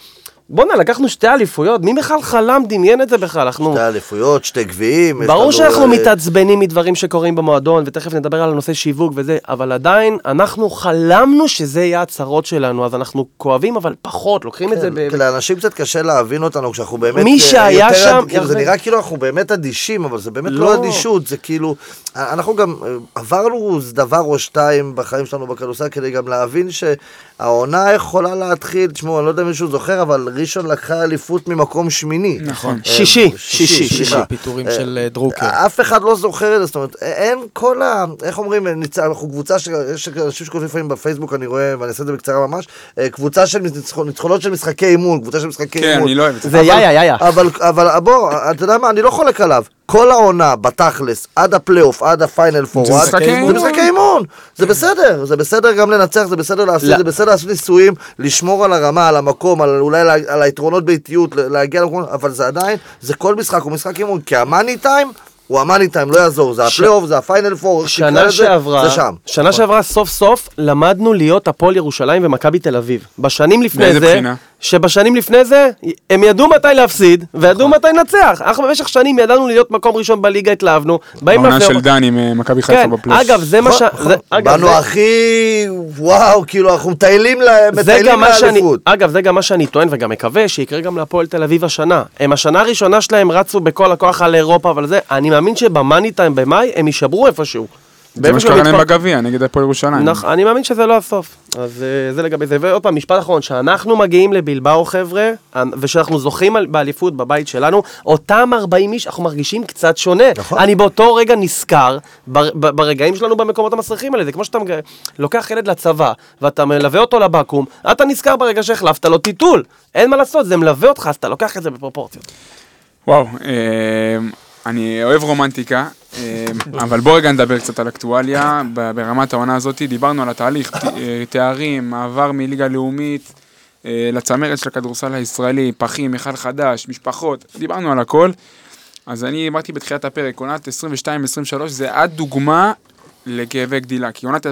E: בואנה, לקחנו שתי אליפויות, מי בכלל חלם, דמיין את זה בכלל? אנחנו...
D: שתי אליפויות, שתי גביעים.
E: ברור שאנחנו
D: אה,
E: מתעצבנים מדברים שקורים במועדון, ותכף נדבר על הנושא שיווק וזה, אבל עדיין, אנחנו חלמנו שזה יהיה הצרות שלנו, אז אנחנו כואבים, אבל פחות, לוקחים את זה ב...
D: כן, לאנשים קצת קשה להבין אותנו כשאנחנו באמת...
E: מי
D: אה,
E: שהיה
D: יותר
E: שם,
D: כאילו, זה. נראה כאילו אנחנו באמת אדישים, אבל זה באמת
E: לא.
D: לא אדישות, זה כאילו... אנחנו גם אה, עברנו דבר או שתיים בחיים שלנו בכדורסל כדי גם להבין שהעונה יכולה להתחיל, תשמעו, אני לא יודע אם מישהו זוכר, אבל ראשון לקחה אליפות ממקום שמיני.
B: נכון.
D: אה,
E: שישי, שישי,
C: שישי,
D: סליחה.
C: פיטורים
D: אה,
C: של אה, דרוקר.
D: אף אחד לא זוכר את זה, זאת אומרת, אין כל ה... איך אומרים, אנחנו קבוצה, ש- יש אנשים שכותבים לפעמים בפייסבוק, אני רואה, ואני אעשה את זה בקצרה ממש, אה, קבוצה של ניצחונות של משחקי אימון, קבוצה של משחקי
B: כן,
D: אימון.
B: אני לא אוהב את זה.
E: זה יאיה, יאיה.
D: אבל, אבל בוא, אתה יודע מה, אני לא חולק עליו. כל העונה, בתכלס, עד הפלייאוף, עד הפיינל פור,
B: זה משחקי אימון.
D: זה בסדר, זה בסדר גם לנצח, זה בסדר לעשות,
E: לא.
D: זה בסדר לעשות ניסויים, לשמור על הרמה, על המקום, על אולי על היתרונות הביתיות, להגיע למקום, אבל זה עדיין, זה כל משחק הוא משחק אימון, כי המאני טיים הוא המאני טיים, לא יעזור, זה הפלייאוף, זה הפיינל פור,
E: שנה שעברה,
D: זה שם.
E: שנה שעברה סוף סוף למדנו להיות הפועל ירושלים ומכבי תל אביב. בשנים לפני
B: מאיזה
E: זה,
B: בחינה?
E: שבשנים לפני זה, הם ידעו מתי להפסיד, וידעו
B: נכון.
E: מתי לנצח. אנחנו במשך שנים ידענו להיות מקום ראשון בליגה, התלהבנו.
B: העונה של דן עם מכבי חיפה
E: כן,
B: בפלוס.
E: אגב, זה מה ש...
D: באנו הכי, וואו, כאילו אנחנו מטיילים לאליפות.
E: אגב, זה גם מה שאני טוען וגם מקווה שיקרה גם להפועל תל אביב השנה. הם השנה הראשונה שלהם רצו בכל הכוח על אירופה, אבל זה, אני מאמין שבמאני טיים במאי הם יישברו איפשהו.
B: זה מה שקרה להם בגביע, נגד הפועל ירושלים.
E: נכ- אני מאמין שזה לא הסוף. אז אה, זה לגבי זה. ועוד פעם, משפט אחרון, שאנחנו מגיעים לבלבאו, חבר'ה, אה, ושאנחנו זוכים באליפות בבית שלנו, אותם 40 איש, אנחנו מרגישים קצת שונה.
D: נכון.
E: אני באותו רגע נזכר ברגעים שלנו במקומות המסריחים האלה. זה כמו שאתה לוקח ילד לצבא, ואתה מלווה אותו לבקו"ם, אתה נזכר ברגע שהחלפת לו טיטול. אין מה לעשות, זה מלווה אותך, אז אתה לוקח את זה בפרופורציות.
B: וואו, אה, אני אוהב רומנטיקה, אה, אבל בוא רגע נדבר קצת על אקטואליה ברמת העונה הזאת. דיברנו על התהליך, אה, תארים, מעבר מליגה לאומית אה, לצמרת של הכדורסל הישראלי, פחים, היכל חדש, משפחות, דיברנו על הכל. אז אני אמרתי בתחילת הפרק, עונת 22-23 זה הדוגמה לכאבי גדילה, כי עונת 2022-2023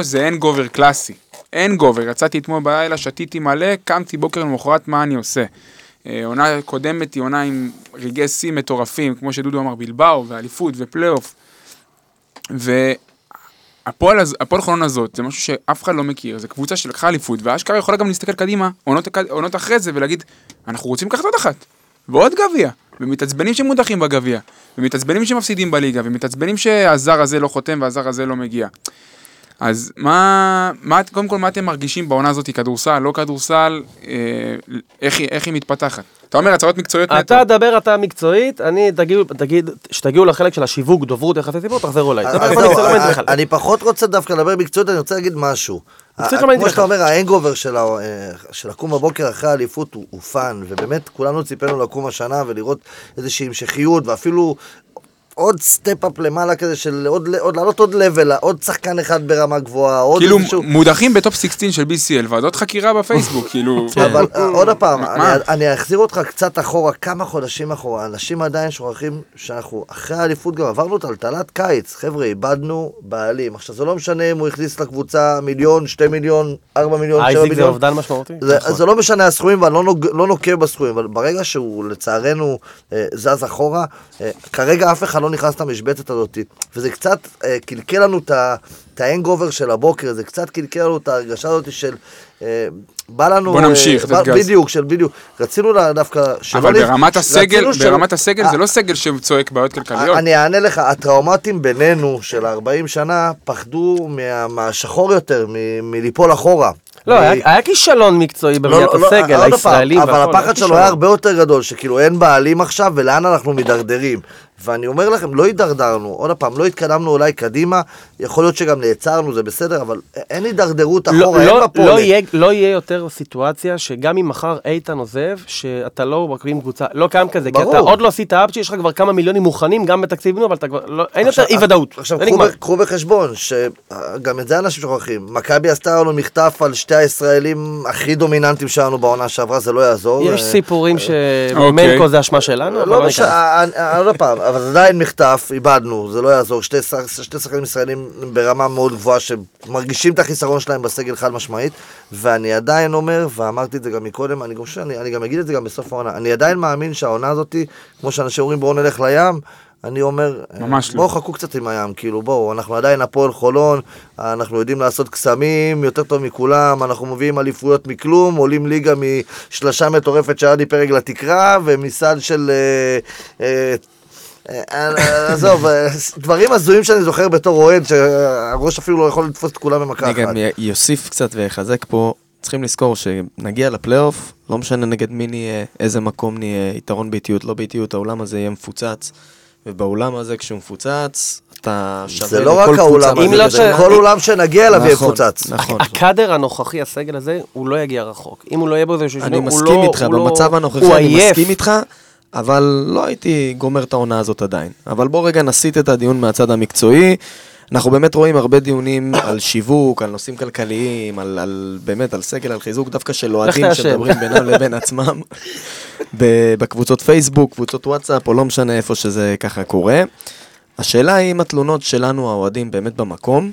B: זה אין גובר קלאסי. אין גובר, יצאתי אתמול בלילה, שתיתי מלא, קמתי בוקר למחרת, מה אני עושה? אה, עונה קודמת היא עונה עם רגעי שיא מטורפים, כמו שדודו אמר, בלבאו, ואליפות, ופלייאוף. והפועל חולון הזאת, זה משהו שאף אחד לא מכיר, זו קבוצה שלקחה אליפות, ואשכרה יכולה גם להסתכל קדימה, עונות, עונות אחרי זה, ולהגיד, אנחנו רוצים לקחת עוד אחת, ועוד גביע, ומתעצבנים שמודחים בגביע, ומתעצבנים שמפסידים בליגה, ומתעצבנים שהזר הזה לא חותם והזר הזה לא מגיע. אז מה, מה, קודם כל, מה אתם מרגישים בעונה הזאת, כדורסל, לא כדורסל, אה, איך, היא- איך היא מתפתחת? אתה אומר הצהרות מקצועיות נטו.
E: אתה דבר אתה מקצועית, אני תגידו, תגיד, כשתגיעו לחלק של השיווק, דוברות, יחסי ציבור, תחזרו אליי. איפה אני
D: פחות רוצה דווקא לדבר מקצועית, אני רוצה להגיד משהו.
E: מקצועית
D: ה-
E: מעניין
D: כמו שאתה. אומר, ה hangover של אה, לקום בבוקר אחרי האליפות הוא fun, ובאמת כולנו ציפינו לקום השנה ולראות איזושהי המשכיות, ואפילו עוד step-up למעלה כזה של עוד, עוד לעלות עוד level, עוד שחקן אחד ברמה גבוהה, עוד
B: כאילו
D: איזשהו...
B: מודחים בטופ 16 של BCL, ועדות חקירה בפייסבוק, כאילו...
D: אבל אה, עוד פעם? אני- אני אחזיר אותך קצת אחורה, כמה חודשים אחורה. אנשים עדיין שוכחים שאנחנו, אחרי האליפות גם עברנו טלטלת קיץ. חבר'ה, איבדנו בעלים. עכשיו, זה לא משנה אם הוא הכניס לקבוצה מיליון, שתי מיליון, ארבע מיליון, שבע
E: אייזיק זה
D: מיליון.
E: אובדן משמעותי?
D: זה,
E: נכון.
D: זה לא משנה הסכומים, ואני לא, נוג, לא נוקב בסכומים, אבל ברגע שהוא לצערנו אה, זז אחורה, אה, כרגע אף אחד לא נכנס למשבצת הזאת, וזה קצת אה, קלקל לנו את ההנגובר של הבוקר, זה קצת קלקל לנו את ההרגשה הזאת של... אה, בא לנו...
B: בוא נמשיך,
D: אה,
B: לתת
D: בא-
B: גז.
D: בדיוק, של בדיוק. רצינו לה- דווקא...
B: אבל
D: נ-
B: ברמת הסגל,
D: רצינו של-
B: ברמת הסגל זה
D: אה,
B: לא סגל שצועק בעיות כלכליות.
D: אני אענה לך, הטראומטים בינינו של 40 שנה פחדו מה, מהשחור יותר, מ- מליפול אחורה.
E: לא, היה היה כישלון מקצועי בבניית
D: לא, לא,
E: הסגל,
D: פעם,
E: הישראלים
D: אבל הפחד שלו. היה הרבה יותר גדול, שכאילו אין בעלים עכשיו ולאן אנחנו מידרדרים. ואני אומר לכם, לא הידרדרנו, עוד פעם, לא התקדמנו אולי קדימה, יכול להיות שגם נעצרנו, זה בסדר, אבל אין הידרדרות
E: לא,
D: אחורה, אין
E: לא,
D: מפולת.
E: לא, יהיה, לא יהיה יותר סיטואציה שגם אם מחר איתן עוזב, שאתה לא מקרים קבוצה, לא קיים כזה, כי
D: ברור.
E: אתה עוד לא עשית אפצ'י, יש לך כבר כמה מיליונים מוכנים, גם בתקציב אבל אתה כבר, לא, אין יותר
D: עכשיו-
E: אי ודאות.
D: עכשיו, קחו, בחשבון, שגם את זה אנשים שוכחים. מכבי עשתה לנו מחטף על שתי הישראלים הכי דומיננטיים שלנו בעונה שעברה, זה לא יעזור.
E: יש
D: אה,
E: סיפורים
B: אוקיי.
E: שמנקו זה אשמה שלנו,
D: לא
E: לא
D: משנה. אני- אני- עוד פעם, אבל זה עדיין מחטף, איבדנו, זה לא יעזור. שתי שתי שחקנים ישראלים ברמה מאוד גבוהה, שמרגישים את החיסרון שלהם בסגל חד משמעית, ואני עדיין אומר, ואמרתי את זה גם מקודם, אני חושב, אני אני גם אגיד את זה גם בסוף העונה, אני עדיין מאמין שהעונה הזאת, כמו שאנשים אומרים בואו נלך לים, אני אומר,
B: ממש לא.
D: בואו חכו קצת עם הים, כאילו בואו, אנחנו עדיין הפועל חולון, אנחנו יודעים לעשות קסמים יותר טוב מכולם, אנחנו מביאים אליפויות מכלום, עולים ליגה משלושה מטורפת של עדי פרק לתקרה, ומסל של... אה, אה, אה, עזוב, אה, דברים הזויים שאני זוכר בתור אוהד, שהראש אפילו לא יכול לתפוס את כולם במכה
C: אני
D: אחת.
C: גם י- יוסיף קצת ויחזק פה, צריכים לזכור שנגיע לפלייאוף, לא משנה נגד מי נהיה, איזה מקום נהיה, יתרון באיטיות, לא באיטיות, האולם הזה יהיה מפוצץ, ובאולם הזה כשהוא מפוצץ, אתה שווה
D: זה לא
C: לכל
D: רק
C: קבוצה
D: האולם
E: אם לא. ש-
D: כל אולם שנגיע אליו יהיה
C: נכון,
D: מפוצץ.
C: נכון.
E: הקאדר הנוכחי, הסגל הזה, הוא לא יגיע רחוק. אם הוא לא יהיה בו איזה
C: אני
E: הוא
C: מסכים
E: לא-
C: איתך,
E: הוא לא-
C: במצב הנוכחי אני. מסכים איתך, אבל לא הייתי גומר את העונה הזאת עדיין. אבל בוא רגע נסיט את הדיון מהצד המקצועי. אנחנו באמת רואים הרבה דיונים על שיווק, על נושאים כלכליים, על, על באמת, על סגל, על חיזוק דווקא של אוהדים. שמדברים בינם לבין עצמם בקבוצות פייסבוק, קבוצות וואטסאפ, או לא משנה איפה שזה ככה קורה. השאלה היא אם התלונות שלנו, האוהדים, באמת במקום,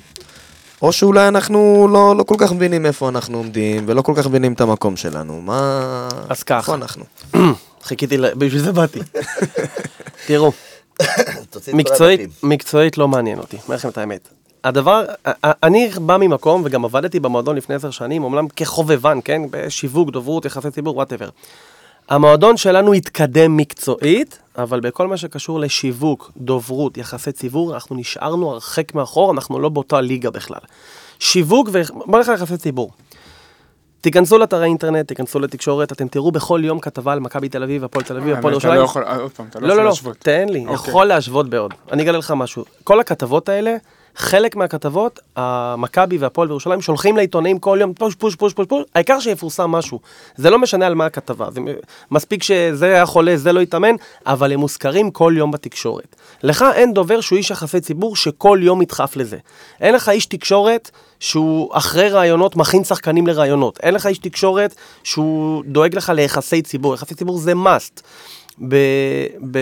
C: או שאולי אנחנו לא, לא כל כך מבינים איפה אנחנו עומדים, ולא כל כך מבינים את המקום שלנו. מה...
E: אז ככה.
C: איפה אנחנו?
E: חיכיתי, בשביל זה באתי. תראו, מקצועית. מקצועית לא מעניין אותי, אומר לכם את האמת. הדבר, אני בא ממקום, וגם עבדתי במועדון לפני עשר שנים, אומנם כחובבן, כן? בשיווק, דוברות, יחסי ציבור, וואטאבר. המועדון שלנו התקדם מקצועית, אבל בכל מה שקשור לשיווק, דוברות, יחסי ציבור, אנחנו נשארנו הרחק מאחור, אנחנו לא באותה ליגה בכלל. שיווק ו... בוא נלך ליחסי ציבור. תיכנסו לאתרי אינטרנט, תיכנסו לתקשורת, אתם תראו בכל יום כתבה על מכבי תל אביב, הפועל תל אביב, הפועל
B: אתה לא
E: ירושלים.
B: יכול, עוד פעם, אתה לא
E: לא,
B: יכול
E: לא, לא,
B: להשוות.
E: תן לי,
B: אוקיי.
E: יכול להשוות בעוד. אני אגלה לך משהו. כל הכתבות האלה, חלק מהכתבות, המכבי והפועל בירושלים שולחים לעיתונאים כל יום פוש, פוש, פוש, פוש, פוש, העיקר שיפורסם משהו. זה לא משנה על מה הכתבה. זה מספיק שזה היה חולה, זה לא יתאמן, אבל הם מוזכרים כל יום בתקשורת. לך אין דובר שהוא איש יחסי ציבור שכל יום ידחף לזה. אין לך איש תקשורת שהוא אחרי רעיונות מכין שחקנים לרעיונות. אין לך איש תקשורת שהוא דואג לך ליחסי ציבור. יחסי ציבור זה must.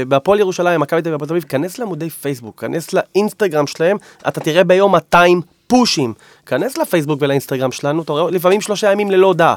E: בהפועל ירושלים, מכבי תל אביב, תל אביב, כנס לעמודי פייסבוק, כנס לאינסטגרם שלהם, אתה תראה ביום 200 פושים. כנס לפייסבוק ולאינסטגרם שלנו, אתה רואה לפעמים שלושה ימים ללא הודעה.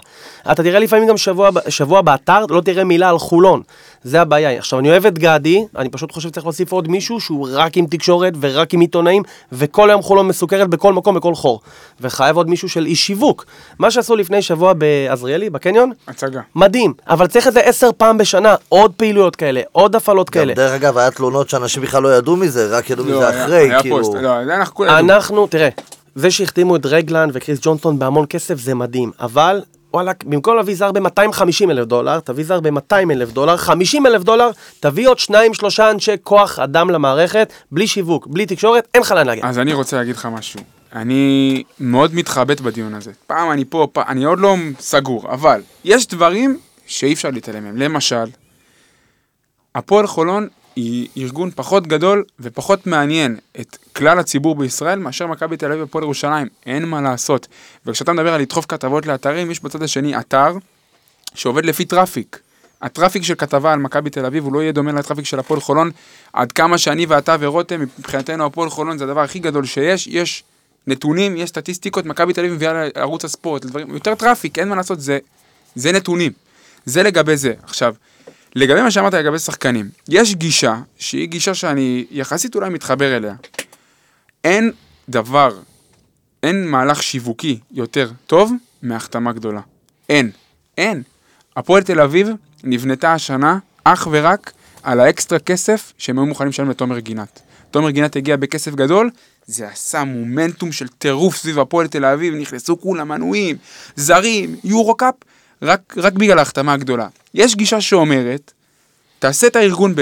E: אתה תראה לפעמים גם שבוע, שבוע באתר, לא תראה מילה על חולון. זה הבעיה. עכשיו, אני אוהב את גדי, אני פשוט חושב שצריך להוסיף עוד מישהו שהוא רק עם תקשורת ורק עם עיתונאים, וכל היום חולון מסוכרת בכל מקום, בכל חור. וחייב עוד מישהו של איש שיווק. מה שעשו לפני שבוע בעזריאלי, בקניון,
B: הצגה.
E: מדהים, אבל צריך את זה עשר פעם בשנה, עוד פעילויות כאלה, עוד הפעלות
D: גם
E: כאלה.
D: דרך אגב, היה תלונות שאנשים בכלל לא ידעו מזה, רק ידעו
B: לא,
D: מזה
B: היה-
D: אחרי,
B: היה
D: כאילו.
B: פוסט, לא, אנחנו.
E: אנחנו, תראה, זה שהחתימו את רגלן וקריס ג'ונסון בהמון כסף זה מדהים, אבל וואלה, במקום להביא זר ב-250 אלף דולר, תביא זר ב-200 אלף דולר, 50 אלף דולר, תביא עוד שניים, שלושה אנשי כוח אדם למערכת, בלי שיווק, בלי תקשורת, אין לך לאן להגיע.
B: אז אני רוצה להגיד לך משהו. אני מאוד מתחבט בדיון הזה. פעם אני פה, פעם, אני עוד לא סגור, אבל יש דברים שאי אפשר להתעלם מהם. למשל, הפועל חולון היא ארגון פחות גדול ופחות מעניין את כלל הציבור בישראל מאשר מכבי תל אביב והפועל ירושלים, אין מה לעשות. וכשאתה מדבר על לדחוף כתבות לאתרים, יש בצד השני אתר שעובד לפי traffic. ה traffic של כתבה על מכבי תל אביב הוא לא יהיה דומה ל traffic של הפועל חולון. עד כמה שאני ואתה ורותם, מבחינתנו הפועל חולון זה הדבר הכי גדול שיש. יש נתונים, יש סטטיסטיקות, מכבי תל אביב מביאה לערוץ הספורט, לדברים, יותר traffic, אין מה לעשות, זה, זה נתונים. זה לגבי זה. עכשיו, לגבי מה שאמרת לגבי שחקנים, יש גישה, שהיא גישה שאני יחסית אולי מתחבר אליה. אין דבר, אין מהלך שיווקי יותר טוב מהחתמה גדולה. אין. אין. הפועל תל אביב נבנתה השנה אך ורק על האקסטרה כסף שהם היו מוכנים לשלם לתומר גינת. תומר גינת הגיע בכסף גדול, זה עשה מומנטום של טירוף סביב הפועל תל אביב, נכנסו כולם מנויים, זרים, יורו קאפ, רק, רק בגלל ההחתמה הגדולה. יש גישה שאומרת, תעשה את הארגון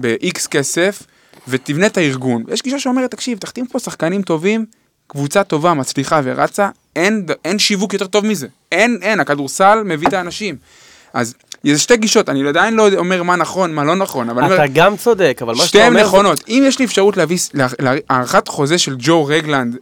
B: ב-X כסף ותבנה את הארגון. יש גישה שאומרת, תקשיב, תחתים פה שחקנים טובים, קבוצה טובה, מצליחה ורצה, אין, אין שיווק יותר טוב מזה. אין, אין, הכדורסל מביא את האנשים. אז יש שתי גישות, אני עדיין לא אומר מה נכון, מה לא נכון, אבל אני אומר,
E: אתה גם צודק, אבל מה שאתה
B: שתיהן
E: אומר... זה-
B: נכונות. אם יש לי אפשרות להביא לה- להארכת חוזה של ג'ו רגלנד,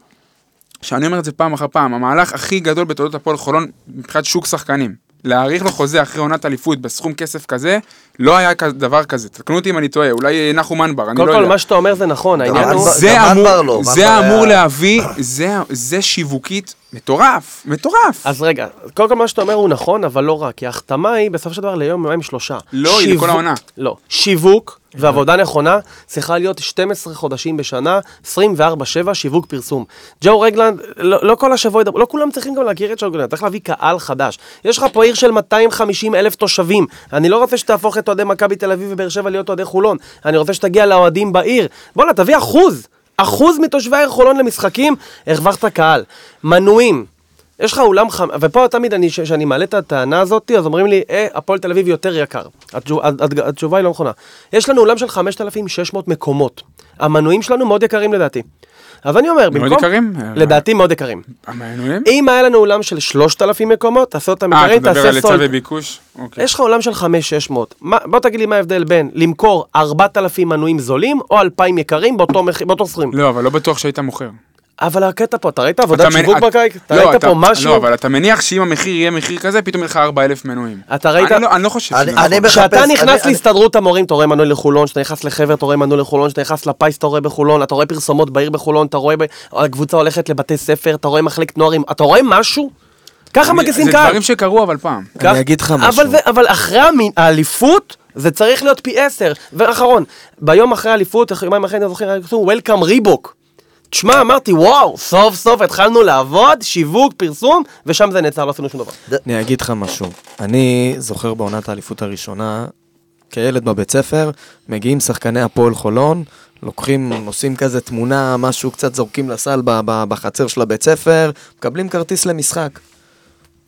B: שאני אומר את זה פעם אחר פעם, המהלך הכי גדול בתולדות הפועל חולון מבחינת שוק שחקנים. להאריך לו חוזה אחרי עונת אליפות בסכום כסף כזה, לא היה דבר כזה. תקנו אותי אם אני טועה, אולי נחום מנבר, אני לא
E: קודם
B: יודע.
E: כל, מה שאתה אומר זה נכון, העניין הוא...
D: זה-
B: אמור,
D: לא,
B: אמור להביא, זה, זה שיווקית מטורף, מטורף.
E: אז רגע, קודם כל מה שאתה אומר הוא נכון, אבל לא רק, כי ההחתמה היא בסופו של דבר ליום, יומיים, שלושה.
B: לא, היא לכל העונה.
E: לא. שיווק ועבודה נכונה צריכה להיות 12 חודשים בשנה, 24-7 שיווק פרסום. ג'ו רגלנד, לא, לא כל השבוע לא כולם צריכים גם להכיר את ג'ו רגלנד, צריך להביא קהל חדש. יש לך פה עיר של 250 אלף תושבים. אני לא רוצה שתהפוך את אוהדי מכבי תל אביב ובאר שבע להיות אוהדי חולון. אני רוצה שתגיע לאוהדים בעיר. בואנה, תביא אחוז. אחוז מתושבי העיר חולון למשחקים, הרווחת קהל. מנויים. יש לך אולם חם, ופה תמיד אני, כשאני מעלה את הטענה הזאת, אז אומרים לי, אה, הפועל תל אביב יותר יקר. התשוב- הת- הת- התשובה היא לא נכונה. יש לנו אולם של 5,600 מקומות. המנויים שלנו מאוד יקרים לדעתי. אז אני אומר,
B: מאוד
E: במקום...
B: יקרים?
E: לדעתי מאוד יקרים.
B: המנויים?
E: אם היה לנו אולם של 3,000 מקומות, תעשה אותם
B: אה, אתה
E: יקרים,
B: מדבר על
E: תעשה
B: היצע
E: סולד.
B: וביקוש? אוקיי.
E: יש לך עולם של 5,600. מה- בוא תגיד לי מה ההבדל בין למכור 4,000 מנויים זולים, או 2,000 יקרים באותו סכום.
B: לא, אבל לא בטוח שהיית מוכר.
E: אבל הקטע פה, אתה ראית עבודת
B: מנ-
E: שיווק
B: את-
E: בקיץ? אתה
B: לא,
E: ראית פה משהו?
B: לא, אבל אתה מניח שאם המחיר יהיה מחיר כזה, פתאום יהיה לך 4,000 מנויים.
E: אתה ראית-
B: אני לא- לא חושב
D: אני-
B: שזה נכון.
E: כשאתה נכנס להסתדרות המורים, אתה רואה מנוי לחולון, כשאתה נכנס לחבר, אתה רואה מנוי לחולון, כשאתה נכנס לפיס, אתה רואה בחולון, אתה רואה פרסומות בעיר בחולון, אתה רואה, הקבוצה הולכת לבתי ספר, אתה רואה מחלקת נוערים, אתה רואה משהו? ככה
B: אני-
E: מגייסים
B: זה
E: קהל.
B: דברים שקרו אבל פעם.
C: אני אגיד לך משהו.
E: אבל, זה, אבל אחרי המין- האליפות, זה צריך להיות פי עשר. ואחרון, ביום אחרי האליפות, אחרי- יומיים אחרי, אני זוכר, עשו Welcome ריבוק. תשמע, אמרתי, וואו, סוף סוף התחלנו לעבוד, שיווק, פרסום, ושם זה נעצר, לא עשינו שום דבר.
C: אני אגיד לך משהו. אני זוכר בעונת האליפות הראשונה, כילד בבית ספר, מגיעים שחקני הפועל חולון, לוקחים, עושים כזה תמונה, משהו קצת זורקים לסל בחצר של הבית ספר, מקבלים כרטיס למשחק.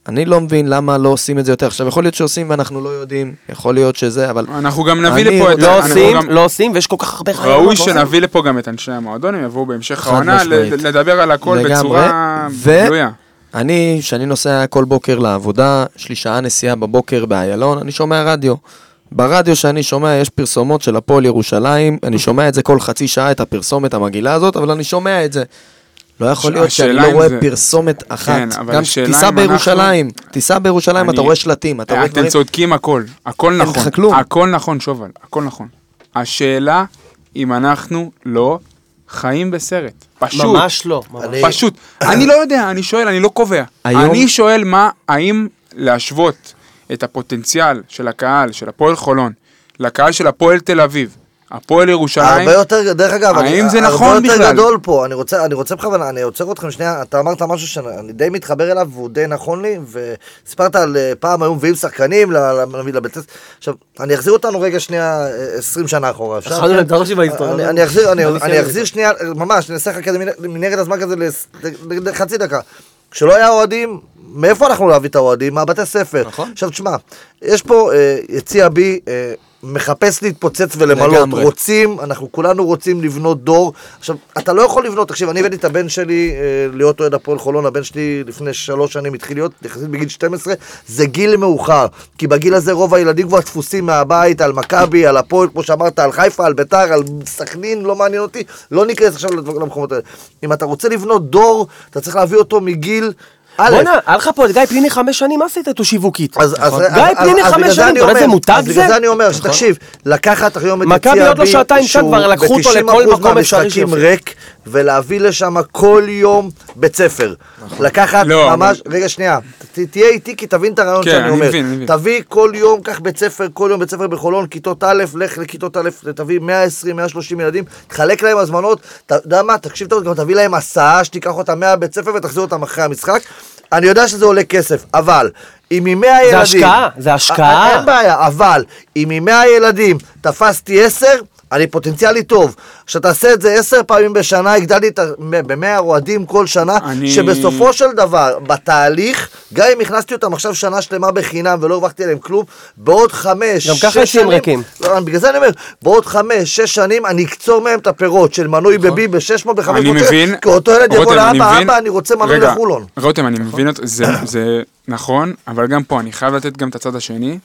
C: אני לא מבין למה לא עושים את זה יותר. עכשיו, יכול להיות שעושים ואנחנו לא יודעים, יכול להיות שזה, אבל...
B: אנחנו גם נביא לפה את...
E: לא עושים,
B: גם-
E: לא עושים, ויש כל כך הרבה רעיונות.
B: ראוי. שנביא לפה גם את אנשי המועדון, הם יבואו בהמשך העונה לדבר על הכל בצורה גלויה.
C: אני, כשאני נוסע כל בוקר לעבודה, יש לי שעה נסיעה בבוקר באיילון, אני שומע רדיו. ברדיו שאני שומע יש פרסומות של הפועל ירושלים, אני שומע את זה כל חצי שעה, את הפרסומת המגעילה הזאת, אבל אני שומע את זה. לא יכול להיות שאני לא רואה
B: זה-
C: פרסומת אחת.
B: כן, אבל
C: גם
B: השאלה
C: תיסע
B: אם
C: בירושלים, תיסע בירושלים, אתה
B: אני-
C: רואה שלטים, אתה רואה
B: אתם
C: דברים...
B: צודקים הכל, הכל
C: אין
B: נכון,
C: לך כלום.
B: הכל נכון שובל, הכל נכון. השאלה אם אנחנו לא חיים בסרט, פשוט,
E: ממש לא. ממש.
D: אני-
B: פשוט. אני לא יודע, אני שואל, אני לא קובע.
C: היום-
B: אני שואל מה, האם להשוות את הפוטנציאל של הקהל, של הפועל חולון, לקהל של הפועל תל אביב, הפועל ירושלים,
D: הרבה יותר, דרך אגב, אני-
B: האם זה נכון
D: הרבה יותר
B: בכלל?
D: גדול פה, אני רוצה, אני רוצה בכוונה, אני עוצר אתכם שנייה, אתה אמרת משהו שאני די מתחבר אליו והוא די נכון לי, וסיפרת על אה, פעם היו מביאים שחקנים לבית ספר, עכשיו, אני אחזיר אותנו רגע שנייה אה, 20 שנה אחורה, אפשר?
E: התחלנו לדרוש עם ההיסטוריה.
D: אני- אני אחזיר, אני-
E: אני
D: אני. אחזיר שנייה, ממש, אני אעשה לך כזה מנ- מנהרת הזמן כזה לחצי דקה. כשלא היה אוהדים, מאיפה אנחנו להביא את האוהדים? מהבתי ספר.
C: נכון.
D: עכשיו תשמע, יש פה אה, יציע בי אה, מחפש להתפוצץ ולמלות,
C: לגמרי.
D: רוצים, אנחנו כולנו רוצים לבנות דור. עכשיו, אתה לא יכול לבנות, תקשיב, אני הבאתי את הבן שלי אה, להיות אוהד הפועל חולון, הבן שלי לפני שלוש שנים התחיל להיות, יחסית בגיל 12, זה גיל מאוחר, כי בגיל הזה רוב הילדים כבר תפוסים מהבית על מכבי, על הפועל, כמו שאמרת, על חיפה, על ביתר, על סכנין, לא מעניין אותי, לא ניכנס עכשיו למקומות האלה. אם אתה רוצה לבנות דור, אתה צריך להביא אותו מגיל...
E: בואנה, היה לך פה את גיא פניני חמש שנים, מה עשית איתו שיווקית?
D: אז, אז,
E: גיא
D: אז- אז
E: חמש שנים, אתה יודע איזה מותג
D: אז
E: זה?
D: בגלל זה אני אומר, שתקשיב, לקחת היום את
E: מכבי
D: יציע
E: עוד לא
D: בי,
E: שעתיים שם,
D: שהוא
E: כבר לקחו אותו לכל
D: ב- 90%
E: מקום אפשרי
D: מהמשחקים
E: שיופיע.
D: ריק, ולהביא לשם כל יום בית ספר. לקחת
B: לא,
D: ממש, רגע שנייה, ת- תהיה איתי כי תבין את הרעיון
B: כן,
D: שאני
B: אני
D: אומר.
B: מבין, אני מבין.
D: תביא כל יום, קח בית ספר, כל יום בית ספר בחולון, כיתות א', לך לכיתות א', תביא 120, 130 ילדים, תחלק להם הזמנות, אתה יודע מה, תקשיב טוב, גם תביא להם הסעה, שתיקח אותם מהבית ספר ותחזיר אותם אחרי המשחק. אני יודע שזה עולה כסף, אבל אם ממאה ילדים...
E: השקעה, זה השקעה.
D: אין בעיה, אבל אם ממאה ילדים תפסתי עשר, אני פוטנציאלי טוב. כשתעשה את זה עשר פעמים בשנה, הגדלתי את ה- במאה אוהדים כל שנה,
B: אני-
D: שבסופו של דבר, בתהליך, גם אם הכנסתי אותם עכשיו שנה שלמה בחינם ולא הרווחתי עליהם כלום, בעוד חמש,
E: גם ככה יציעים
D: שנים-
E: ריקים.
D: לא, בגלל זה אני אומר, בעוד חמש, שש שנים אני אקצור מהם את הפירות של מנוי בבי ב-600 ב-500
B: אני מבין,
D: כי אותו ילד יבוא לאבא,
B: מבין-
D: אבא, אני רוצה מנוי
B: רגע,
D: לחולון.
B: רותם, אני מבין אותו, זה- זה נכון, אבל גם פה אני חייב לתת גם את הצד השני.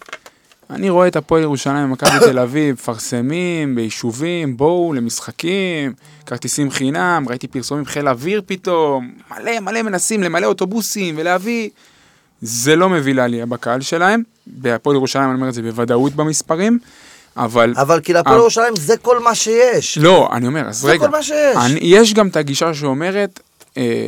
B: אני רואה את הפועל ירושלים ומכבי תל אביב מפרסמים ביישובים, בואו למשחקים, כרטיסים חינם, ראיתי פרסומים חיל אוויר פתאום, מלא מלא מנסים למלא אוטובוסים ולהביא. זה לא מביא לעלייה בקהל שלהם, בהפועל ירושלים אני אומר את זה בוודאות במספרים, אבל...
D: אבל כי להפועל
B: אבל-
D: ירושלים זה כל מה שיש.
B: לא, אני אומר, אז
D: זה
B: רגע.
D: כל מה שיש.
B: אני, יש גם את הגישה שאומרת, אה,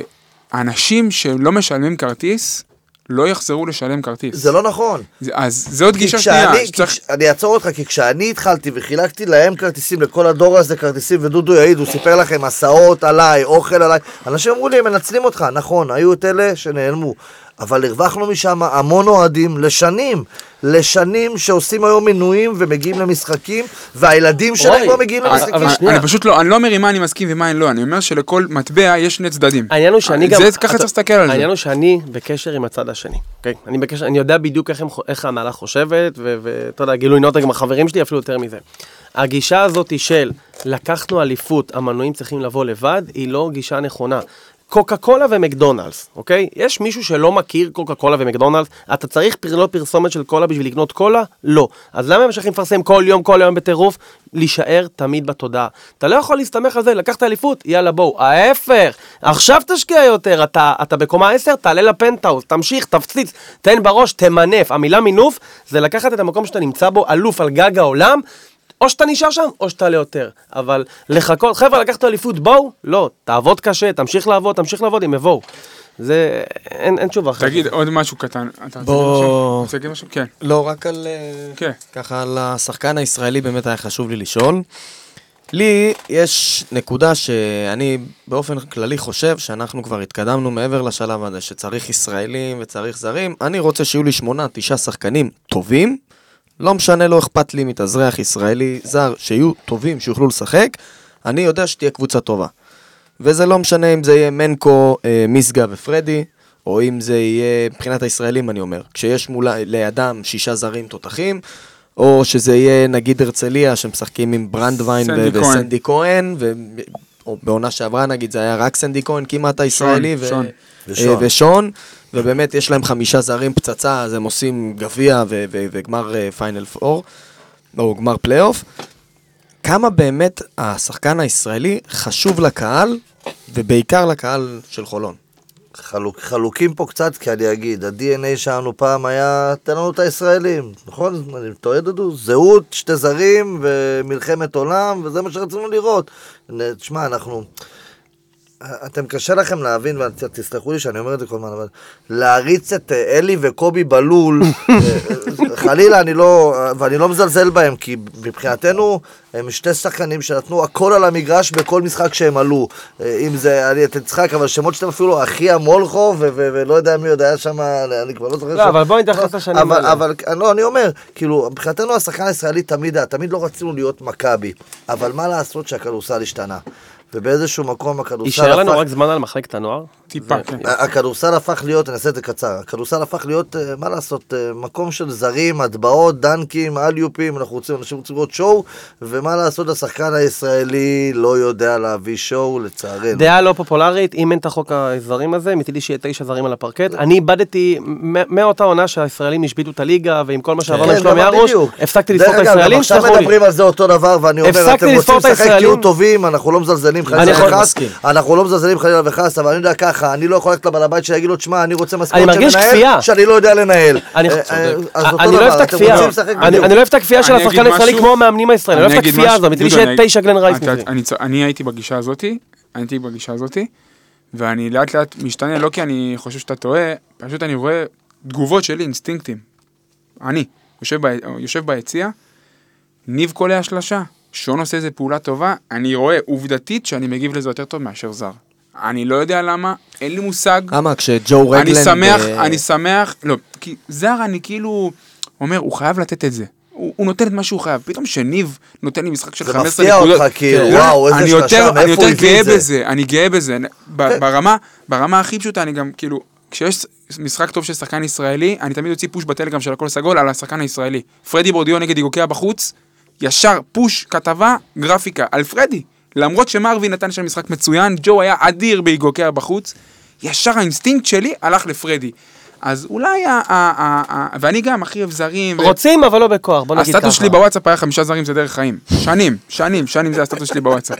B: אנשים שלא משלמים כרטיס, לא יחזרו לשלם כרטיס.
D: זה לא נכון.
B: זה- אז זה עוד גישה שנייה. שצריך-
D: כש- אני אעצור אותך, כי כשאני התחלתי וחילקתי להם כרטיסים, לכל הדור הזה כרטיסים, ודודו יעיד, הוא סיפר לכם הסעות עליי, אוכל עליי, אנשים אמרו לי, הם מנצלים אותך, נכון, היו את אלה שנעלמו, אבל הרווחנו משם המון אוהדים לשנים, לשנים שעושים היום מינויים ומגיעים למשחקים, והילדים שלהם כבר מגיעים
E: אבל-
D: למשחקים.
B: אני- פשוט לא, אני לא אומר עם מה אני מסכים ומה אני לא, אני אומר שלכל מטבע יש שני צדדים.
E: העניין הוא שאני גם...
B: זה, ככה צריך להסתכל על זה.
E: העניין הוא שאני בקשר עם הצד השני, אוקיי? אני בקשר, אני יודע בדיוק איך, ההנהלה חושבת, ו- ואתה יודע, גילוי נאות גם החברים שלי, אפילו יותר מזה. הגישה הזאת של לקחנו אליפות, המנויים צריכים לבוא לבד, היא לא גישה נכונה. קוקה קולה ומקדונלדס, אוקיי? יש מישהו שלא מכיר קוקה קולה ומקדונלדס, אתה צריך לא פרסומת של קולה בשביל לקנות קולה? לא. אז למה הם ממשיכים לפרסם כל יום, כל היום בטירוף? להישאר תמיד בתודעה. אתה לא יכול להסתמך על זה, לקחת אליפות, יאללה בואו. ההפך, עכשיו תשקיע יותר, אתה, אתה בקומה 10, תעלה לפנטהאוס, תמשיך, תפציץ, תן בראש, תמנף. המילה מינוף זה לקחת את המקום שאתה נמצא בו, אלוף על גג העולם, או שאתה נשאר שם, או שתעלה יותר. אבל לחכות, חבר'ה, לקחת אליפות, בואו? לא, תעבוד קשה, תמשיך לעבוד, תמשיך לעבוד, הם יבואו. זה, אין, אין תשובה אחרת.
B: תגיד עוד משהו קטן. אתה רוצה
C: בוא-
B: להגיד משהו? רוצה להגיד משהו? כן.
C: לא, רק על... אה,
B: כן.
C: ככה על השחקן הישראלי באמת היה חשוב לי לשאול. לי יש נקודה שאני באופן כללי חושב שאנחנו כבר התקדמנו מעבר לשלב הזה, שצריך ישראלים וצריך זרים. אני רוצה שיהיו לי שמונה, תשעה שחקנים טובים. לא משנה, לא אכפת לי מתאזרח ישראלי זר, שיהיו טובים, שיוכלו לשחק. אני יודע שתהיה קבוצה טובה. וזה לא משנה אם זה יהיה מנקו, אה, מיסגה ופרדי, או אם זה יהיה, מבחינת הישראלים אני אומר, כשיש מולה, לידם שישה זרים תותחים, או שזה יהיה נגיד הרצליה שמשחקים עם ברנדווין ו-
B: כהן.
C: וסנדי כהן, ו- או בעונה שעברה נגיד זה היה רק סנדי כהן כמעט הישראלי, ו-
B: שון.
D: ושון.
C: אה, ושון, ובאמת יש להם חמישה זרים פצצה, אז הם עושים גביע וגמר אה, פיינל פור, או גמר פלייאוף. כמה באמת השחקן הישראלי חשוב לקהל, ובעיקר לקהל של חולון.
D: חלוק, חלוקים פה קצת, כי אני אגיד, ה-DNA שלנו פעם היה, תן לנו את הישראלים, נכון? אני טועה דודו? זהות, שתי זרים ומלחמת עולם, וזה מה שרצינו לראות. תשמע, אנחנו... אתם קשה לכם להבין, ותסלחו לי שאני אומר את זה כל הזמן, אבל להריץ את אה, אלי וקובי בלול, אה, אה, חלילה, אני לא, ואני לא מזלזל בהם, כי מבחינתנו הם שתי שחקנים שנתנו הכל על המגרש בכל משחק שהם עלו. אם זה, אני, אתה צחק, אבל שמות שאתם אפילו, אחי המולכו, ולא יודע מי עוד היה שם, אני כבר לא זוכר.
E: לא,
D: שם.
E: אבל בוא נתייחס לשנים
D: אבל,
E: האלה.
D: אבל, לא, אני אומר, כאילו, מבחינתנו השחקן הישראלי תמיד תמיד לא רצינו להיות מכבי, אבל מה לעשות שהכדורסל השתנה. ובאיזשהו מקום הכדורסל
E: יישאר לנו
D: הפך-
E: רק זמן על מחלקת הנוער?
B: טיפה, כן.
D: הכדורסל הפך להיות, אני אעשה את זה קצר, הכדורסל הפך להיות, אה, מה לעשות, אה, מקום של זרים, הטבעות, דנקים, אליופים, אנחנו רוצים, אנשים רוצים לראות שואו, ומה לעשות, השחקן הישראלי לא יודע להביא שואו, לצערנו.
E: דעה לא פופולרית, אם אין את החוק הזרים הזה, מצידי שיהיה תשע זרים על הפרקט. אני איבדתי מאותה עונה שהישראלים השביתו את הליגה, ועם כל מה שעברנו
D: כן,
E: שלומי
D: אבל
E: ארוש,
D: בדיוק.
E: הפסקתי לספור את הישראלים, סלחו לי.
D: לא מזלזלים חלילה וחס. אנחנו לא מזלזלים חלילה וחס, אבל אני יודע ככה, אני לא יכול ללכת לבעל הבית שיגיד לו, תשמע, אני רוצה משכורת של. מנהל, שאני לא יודע לנהל.
E: אני
D: אה, אה,
E: אני לא אוהב את הכפייה, אני לא אוהב את הכפייה של השחקן הישראלי כמו המאמנים הישראלים, אני לא אוהב את הכפייה הזאת, מצידי שיהיה תשע גלן רייס.
B: אני הייתי בגישה הזאתי, אני הייתי בגישה הזאתי, ואני לאט לאט משתנה, לא כי אני חושב שאתה טועה, פשוט אני רואה תגובות שלי, אינסטינקטים. אני, יושב ביציע, ניב קולע שלשה, שון עושה איזה פעולה טובה, אני רואה עובדתית שאני מגיב לזה יותר טוב מאשר זר. אני לא יודע למה, אין לי מושג.
C: למה כשג'ו רגלנד...
B: אני שמח,
C: אה,
B: אני שמח, לא, כי זר אני כאילו אומר, הוא חייב לתת את זה. הוא, הוא נותן את מה שהוא חייב. פתאום שניב נותן לי משחק של
D: זה
B: 15
D: מפתיע
B: נקודות.
D: אותך, כאילו,
B: כן.
D: וואו, איזה
B: אני
D: שלושה,
B: יותר, אני
D: מאיפה הוא
B: יותר
D: הביא
B: גאה
D: את זה?
B: בזה, אני גאה בזה. ב- ברמה, ברמה הכי פשוטה, אני גם, כאילו, כשיש משחק טוב של שחקן ישראלי, אני תמיד אוציא פוש בטלגרם של הכל סגול על השחקן הישראלי. פרדי בורדיו נגד יגוקיה בחוץ, ישר push, כתבה, גרפיקה, על פרדי. למרות שמרווין נתן שם משחק מצוין, ג'ו היה אדיר ביגוקיה בחוץ, ישר האינסטינקט שלי הלך לפרדי. אז אולי, ה- ה- ה- ה- ואני גם הכי אוהב זרים. ו-
E: רוצים אבל לא בכוח, בוא נגיד ככה.
B: הסטטוס שלי בוואטסאפ היה חמישה זרים זה דרך חיים. שנים, שנים, שנים זה הסטטוס שלי בוואטסאפ.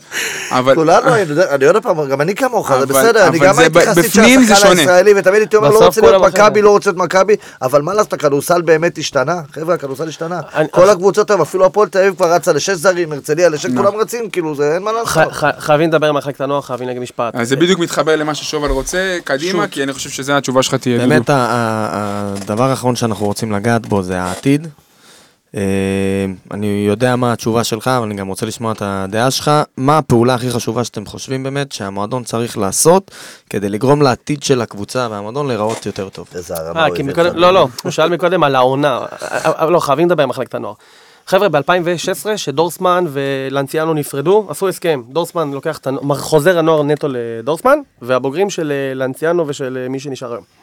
B: אבל...
D: כולנו, אני יודע- אני עוד פעם, גם אני כמוך, זה בסדר, אני גם הייתי חסיד של
B: בפנים זה
D: השחקן. הישראלי, ותמיד הייתי אומר, לא רוצה להיות מכבי. לא רוצה להיות מכבי, אבל מה לעשות, הכדורסל באמת השתנה, חבר'ה, הכדורסל השתנה. כל הקבוצות היום, אפילו הפועל תל אביב כבר רצה לשש זרים, הרצליה לשש, כולם רצים, כאילו, זה אין מה לעשות.
E: ח- ח- חייבים לדבר עם מחלקת הנוער, חייבים להגיד משפט.
B: אז זה בדיוק מתחבר למה ששובל רוצה, קדימה, כי אני חושב שזה התשובה שלך תהיה
C: באמת
B: דודו.
C: ה- ה- הדבר האחרון שאנחנו רוצים לגעת בו זה העתיד. אה, אני יודע מה התשובה שלך, אבל אני גם רוצה לשמוע את הדעה שלך. מה הפעולה הכי חשובה שאתם חושבים באמת שהמועדון צריך לעשות כדי לגרום לעתיד של הקבוצה והמועדון להיראות יותר טוב?
D: איזה הרמה
E: אה,
D: הוא הביא.
E: לא, לא, הוא שאל מקודם על העונה. אה, לא, חייבים לדבר עם מחלקת הנוער. חבר'ה, ב-2016, שדורסמן ולנציאנו נפרדו, עשו הסכם. דורסמן לוקח את הנוער, חוזר הנוער נטו לדורסמן, והבוגרים של לנציאנו ושל מי שנשאר היום.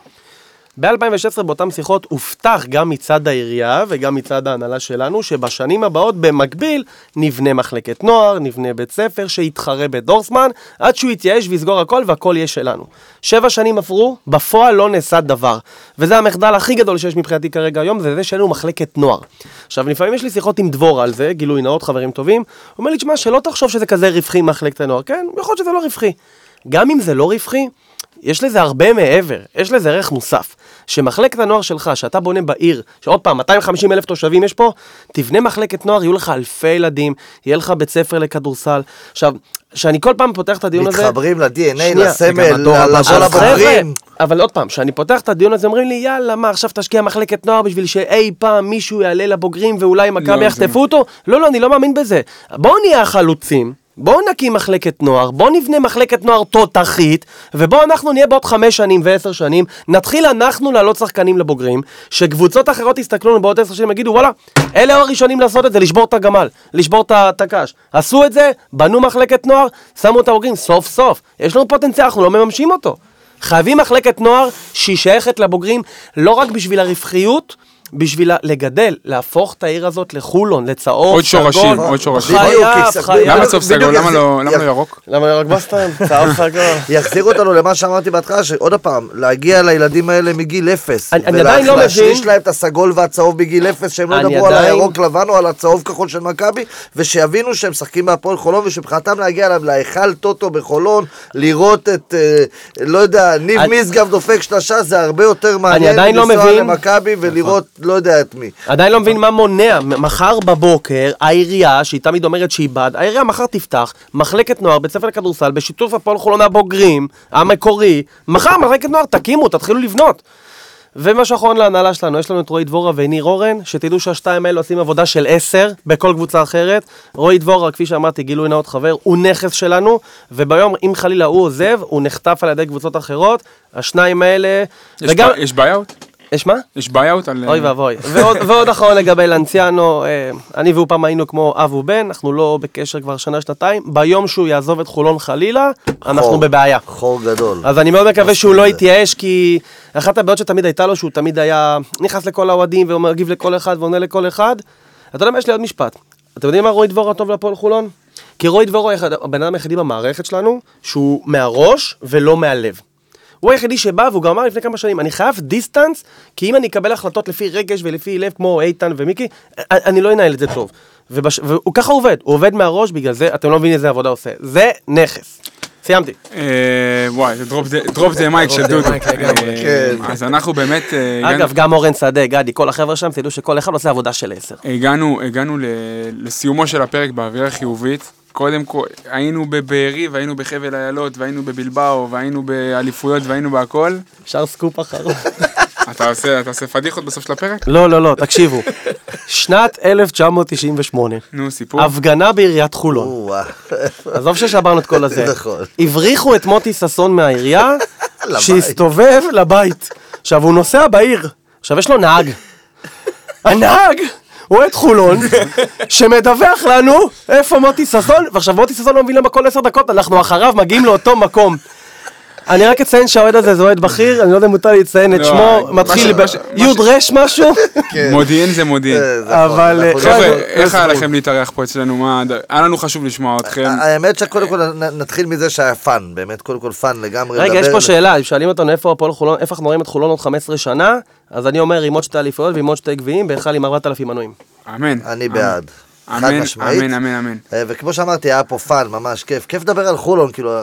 E: ב-2016 באותן שיחות הובטח גם מצד העירייה וגם מצד ההנהלה שלנו שבשנים הבאות במקביל נבנה מחלקת נוער, נבנה בית ספר שיתחרה בדורסמן עד שהוא יתייאש ויסגור הכל והכל יהיה שלנו. שבע שנים עברו, בפועל לא נעשה דבר. וזה המחדל הכי גדול שיש מבחינתי כרגע היום, זה זה שאין לנו מחלקת נוער. עכשיו לפעמים יש לי שיחות עם דבורה על זה, גילוי נאות, חברים טובים, אומר לי, תשמע, שלא תחשוב שזה כזה רווחי מחלקת הנוער. כן, יכול להיות שזה לא רווחי. גם אם זה לא רווחי, יש לזה הרבה מעבר, יש לזה ערך מוסף. שמחלקת הנוער שלך, שאתה בונה בעיר, שעוד פעם, 250 אלף תושבים יש פה, תבנה מחלקת נוער, יהיו לך אלפי ילדים, יהיה לך בית ספר לכדורסל. עכשיו, שאני כל פעם פותח את הדיון הזה...
D: מתחברים ל-DNA. לסמל,
E: חבר'ה,
D: לבוגרים.
E: אבל עוד פעם, כשאני פותח את הדיון הזה, אומרים לי, יאללה, מה, עכשיו תשקיע מחלקת נוער בשביל שאי פעם מישהו יעלה לבוגרים ואולי מכבי
B: לא, זה
E: יחטפו אותו? לא, לא, אני לא מאמין בזה. בואו נהיה החלוצים. בואו נקים מחלקת נוער, בואו נבנה מחלקת נוער תותחית, ובואו אנחנו נהיה בעוד חמש שנים ועשר שנים, נתחיל אנחנו להעלות שחקנים לבוגרים, שקבוצות אחרות יסתכלו לנו בעוד עשר שנים ויגידו, וואלה, אלה הראשונים לעשות את זה, לשבור את הגמל, לשבור את הקש. עשו את זה, בנו מחלקת נוער, שמו את הבוגרים, סוף סוף. יש לנו פוטנציאל, אנחנו לא מממשים אותו. חייבים מחלקת נוער שהיא שייכת לבוגרים, לא רק בשביל הרווחיות, בשביל לגדל, להפוך את העיר הזאת לחולון, לצהוב,
B: עוד שורשים. עוד שורשים.
E: חייב, חייב.
B: למה
D: בדיוק
B: סגול? למה
D: יחזיר-
B: לא למה לא ירוק?
E: למה ירוק בסטן? צהוב סגול.
D: יחזיר אותנו למה שאמרתי בהתחלה, שעוד פעם, להגיע לילדים האלה מגיל אפס.
E: אני- עדיין לא מבין-
D: ולהשריש להם את הסגול והצהוב בגיל אפס, שהם לא ידברו על הירוק לבן או על הצהוב כחול של מכבי, ושיבינו שהם משחקים בהפועל חולון, ושמבחינתם להגיע אליו להיכל טוטו בחולון, לראות את, אה, לא יודע, ניב משגב דופק שלושה, זה הרבה יותר מעניין
E: לא
D: מלנסוע
E: מבין-
D: למכבי ולראות לא יודע את מי.
E: עדיין לא מבין מה מונע. מחר בבוקר, העירייה, שהיא תמיד אומרת שהיא בעד, העירייה מחר תפתח מחלקת נוער, בית ספר לכדורסל, בשיתוף הפועל חולון הבוגרים, המקורי. מחר מחלקת נוער, תקימו, תתחילו לבנות. ומשהו אחרון להנהלה שלנו, יש לנו את רועי דבורה וניר אורן, שתדעו שהשתיים האלה עושים עבודה של עשר בכל קבוצה אחרת. רועי דבורה, כפי שאמרתי, גילוי נאות חבר, הוא נכס שלנו, וביום, אם חלילה הוא עוזב, הוא נחטף על ידי קבוצות אחרות. השניים האלה,
B: יש
E: וגם...
B: יש בעיות?
E: יש מה?
B: יש buy-out על...
E: אוי ואבוי. ועוד, ועוד אחרון לגבי לנציאנו, אה, אני והוא פעם היינו כמו אב ובן, אנחנו לא בקשר כבר שנה, שנתיים. ביום שהוא יעזוב את חולון חלילה, אנחנו
D: חור.
E: בבעיה.
D: חור גדול.
E: אז אני מאוד מקווה שהוא לא. יתייאש, כי אחת הבעיות שתמיד הייתה לו, שהוא תמיד היה נכנס לכל האוהדים ומגיב לכל אחד ועונה לכל אחד. אתה יודע מה, יש לי עוד משפט. אתם יודעים מה רועי דבורה טוב להפועל חולון? כי רועי דבורה הוא הבן אדם היחידי במערכת שלנו, שהוא מהראש ולא מהלב. הוא היחידי שבא והוא גם אמר לפני כמה שנים, אני חייב distance, כי אם אני אקבל החלטות לפי רגש ולפי לב כמו איתן ומיקי, אני לא אנהל את זה טוב. ובש... והוא ככה עובד, הוא עובד מהראש, בגלל זה אתם לא מבינים איזה עבודה הוא עושה. זה נכס. סיימתי.
B: אה, וואי, זה drop the mic של דודו. אה,
D: כן.
B: אז אנחנו באמת אה,
E: אגב, גם אורן שדה, גדי, כל החבר'ה שם, תדעו שכל אחד עושה עבודה של עשר.
B: הגענו, לסיומו של הפרק באווירה חיובית. קודם כל, היינו בבארי והיינו בחבל אילות והיינו בבלבאו והיינו באליפויות והיינו בהכל.
E: אפשר סקופ אחרון.
B: אתה עושה, אתה עושה פדיחות בסוף של הפרק?
E: לא, לא, לא, תקשיבו. שנת 1998,
B: נו, סיפור.
E: הפגנה בעיריית חולון. עזוב ששברנו את כל הזה.
D: נכון.
E: הבריחו את מוטי ששון מהעירייה. שהסתובב לבית. עכשיו, הוא נוסע בעיר. עכשיו, יש לו נהג. הנהג אוהד חולון, שמדווח לנו איפה מוטי ששון, ועכשיו מוטי ששון לא מבין למה כל עשר דקות אנחנו אחריו מגיעים לאותו מקום. אני רק אציין שהאוהד הזה זה אוהד בכיר, אני לא יודע אם מותר לי לציין את
B: לא,
E: שמו, מתחיל ביוד רש משהו,
B: מודיעין זה מודיעין.
D: אה, נכון,
E: אבל, אה,
B: חבר'ה, איך היה. לכם להתארח פה אצלנו? מה, היה לנו חשוב לשמוע אתכם.
D: האמת שקודם כל נתחיל מזה שהיה fun, באמת, קודם כל fun לגמרי.
E: רגע, יש פה שאלה, שואלים אותנו איפה הפועל חולון, איפה אנחנו רואים את חולון עוד 15 שנה, אז אני אומר עם עוד שתי אליפויות ועם עוד שתי גביעים, בהיכל עם 4,0ם מנויים.
B: אמן.
D: אני בעד. חד
B: אמן,
D: משמעית.
B: אמן, אמן, אמן.
D: אה, וכמו שאמרתי, היה פה פאן, ממש כיף. כיף לדבר על חולון, כאילו, אה,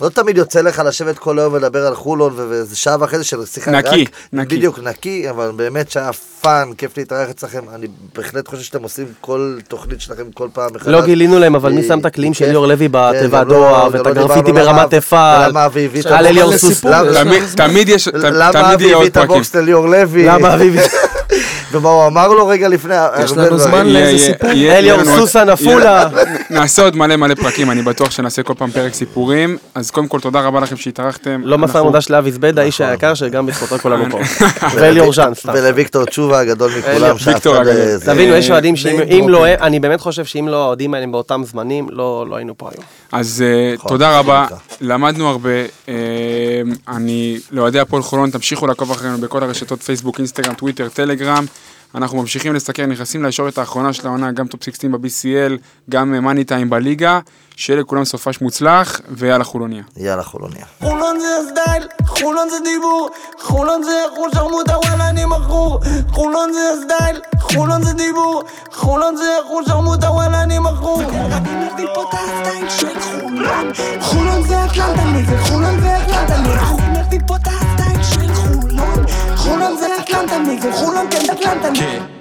D: לא תמיד יוצא לך לשבת כל היום ולדבר על חולון, וזה שעה וחצי של שיחה.
B: נקי,
D: רק-
B: נקי.
D: בדיוק, נקי, אבל באמת שהיה פאן, כיף להתארח אצלכם. אני בהחלט חושב שאתם עושים כל תוכנית שלכם כל פעם מחדש.
E: לא גילינו להם, אבל מי
D: אה,
E: שם את הקליעים של
D: כיף.
E: ליאור לוי
D: כן,
E: בתיבת
D: לא-
E: דואר,
D: גם
E: ואת
D: לא
E: הגרפיטי
D: למה-
E: ברמת אפעל,
D: ולמה אבי הביא את
E: על
D: הבוקס-.
C: למה-
B: תמיד- יש
D: למה אבי הביא את. הבוקס לליאור לוי?
E: למה אבי...
D: ומה הוא אמר לו רגע לפני?
C: יש
D: הרבה
C: לנו. זמן לאיזה סיפור?
E: אליאור סוסן עפולה.
B: נעשה עוד מלא מלא פרקים, אני בטוח שנעשה כל פעם פרק סיפורים. אז קודם כל, תודה רבה לכם שהתארחתם.
E: לא מסר מודע של אבי זבדה, האיש
D: נכון.
E: היקר שגם בזכותו כולנו פה. ואליאור ז'אן, סתם.
D: ולוויקטור תשובה הגדול מכולם,
B: ויקטור הגדול.
D: אה,
E: תבינו, יש אוהדים שאם אם לא. אני באמת חושב שאם לא האוהדים האלה באותם זמנים, לא לא היינו פה היום.
B: אז אה,
D: נכון,
B: תודה רבה. למדנו הרבה. אה, אני, לאוהדי הפועל חולון, תמשיכו לעקוב אחרינו בכל הרשתות פייסבוק, אינסטגרם, טוויטר, טלגרם. אנחנו ממשיכים לסקר, נכנסים לישורת האחרונה של העונה, גם טופ 16 ב-BCL, גם money time בליגה. שיהיה לכולם סופש מוצלח, ויאללה חולוניה.
D: יאללה חולוניה.
A: חולון זה הסטייל, חולון זה דיבור, חולון זה חול שרמוטה וואלה אני מכור, חולון זה הסטייל, חולון זה דיבור, חולון זה חול שרמוטה וואלה אני מכור. אם נביא פה את הסטייל של חולון, חולון זה אטלנטה חולון זה אטלנטה נגד, רק אם נביא פה את הסטייל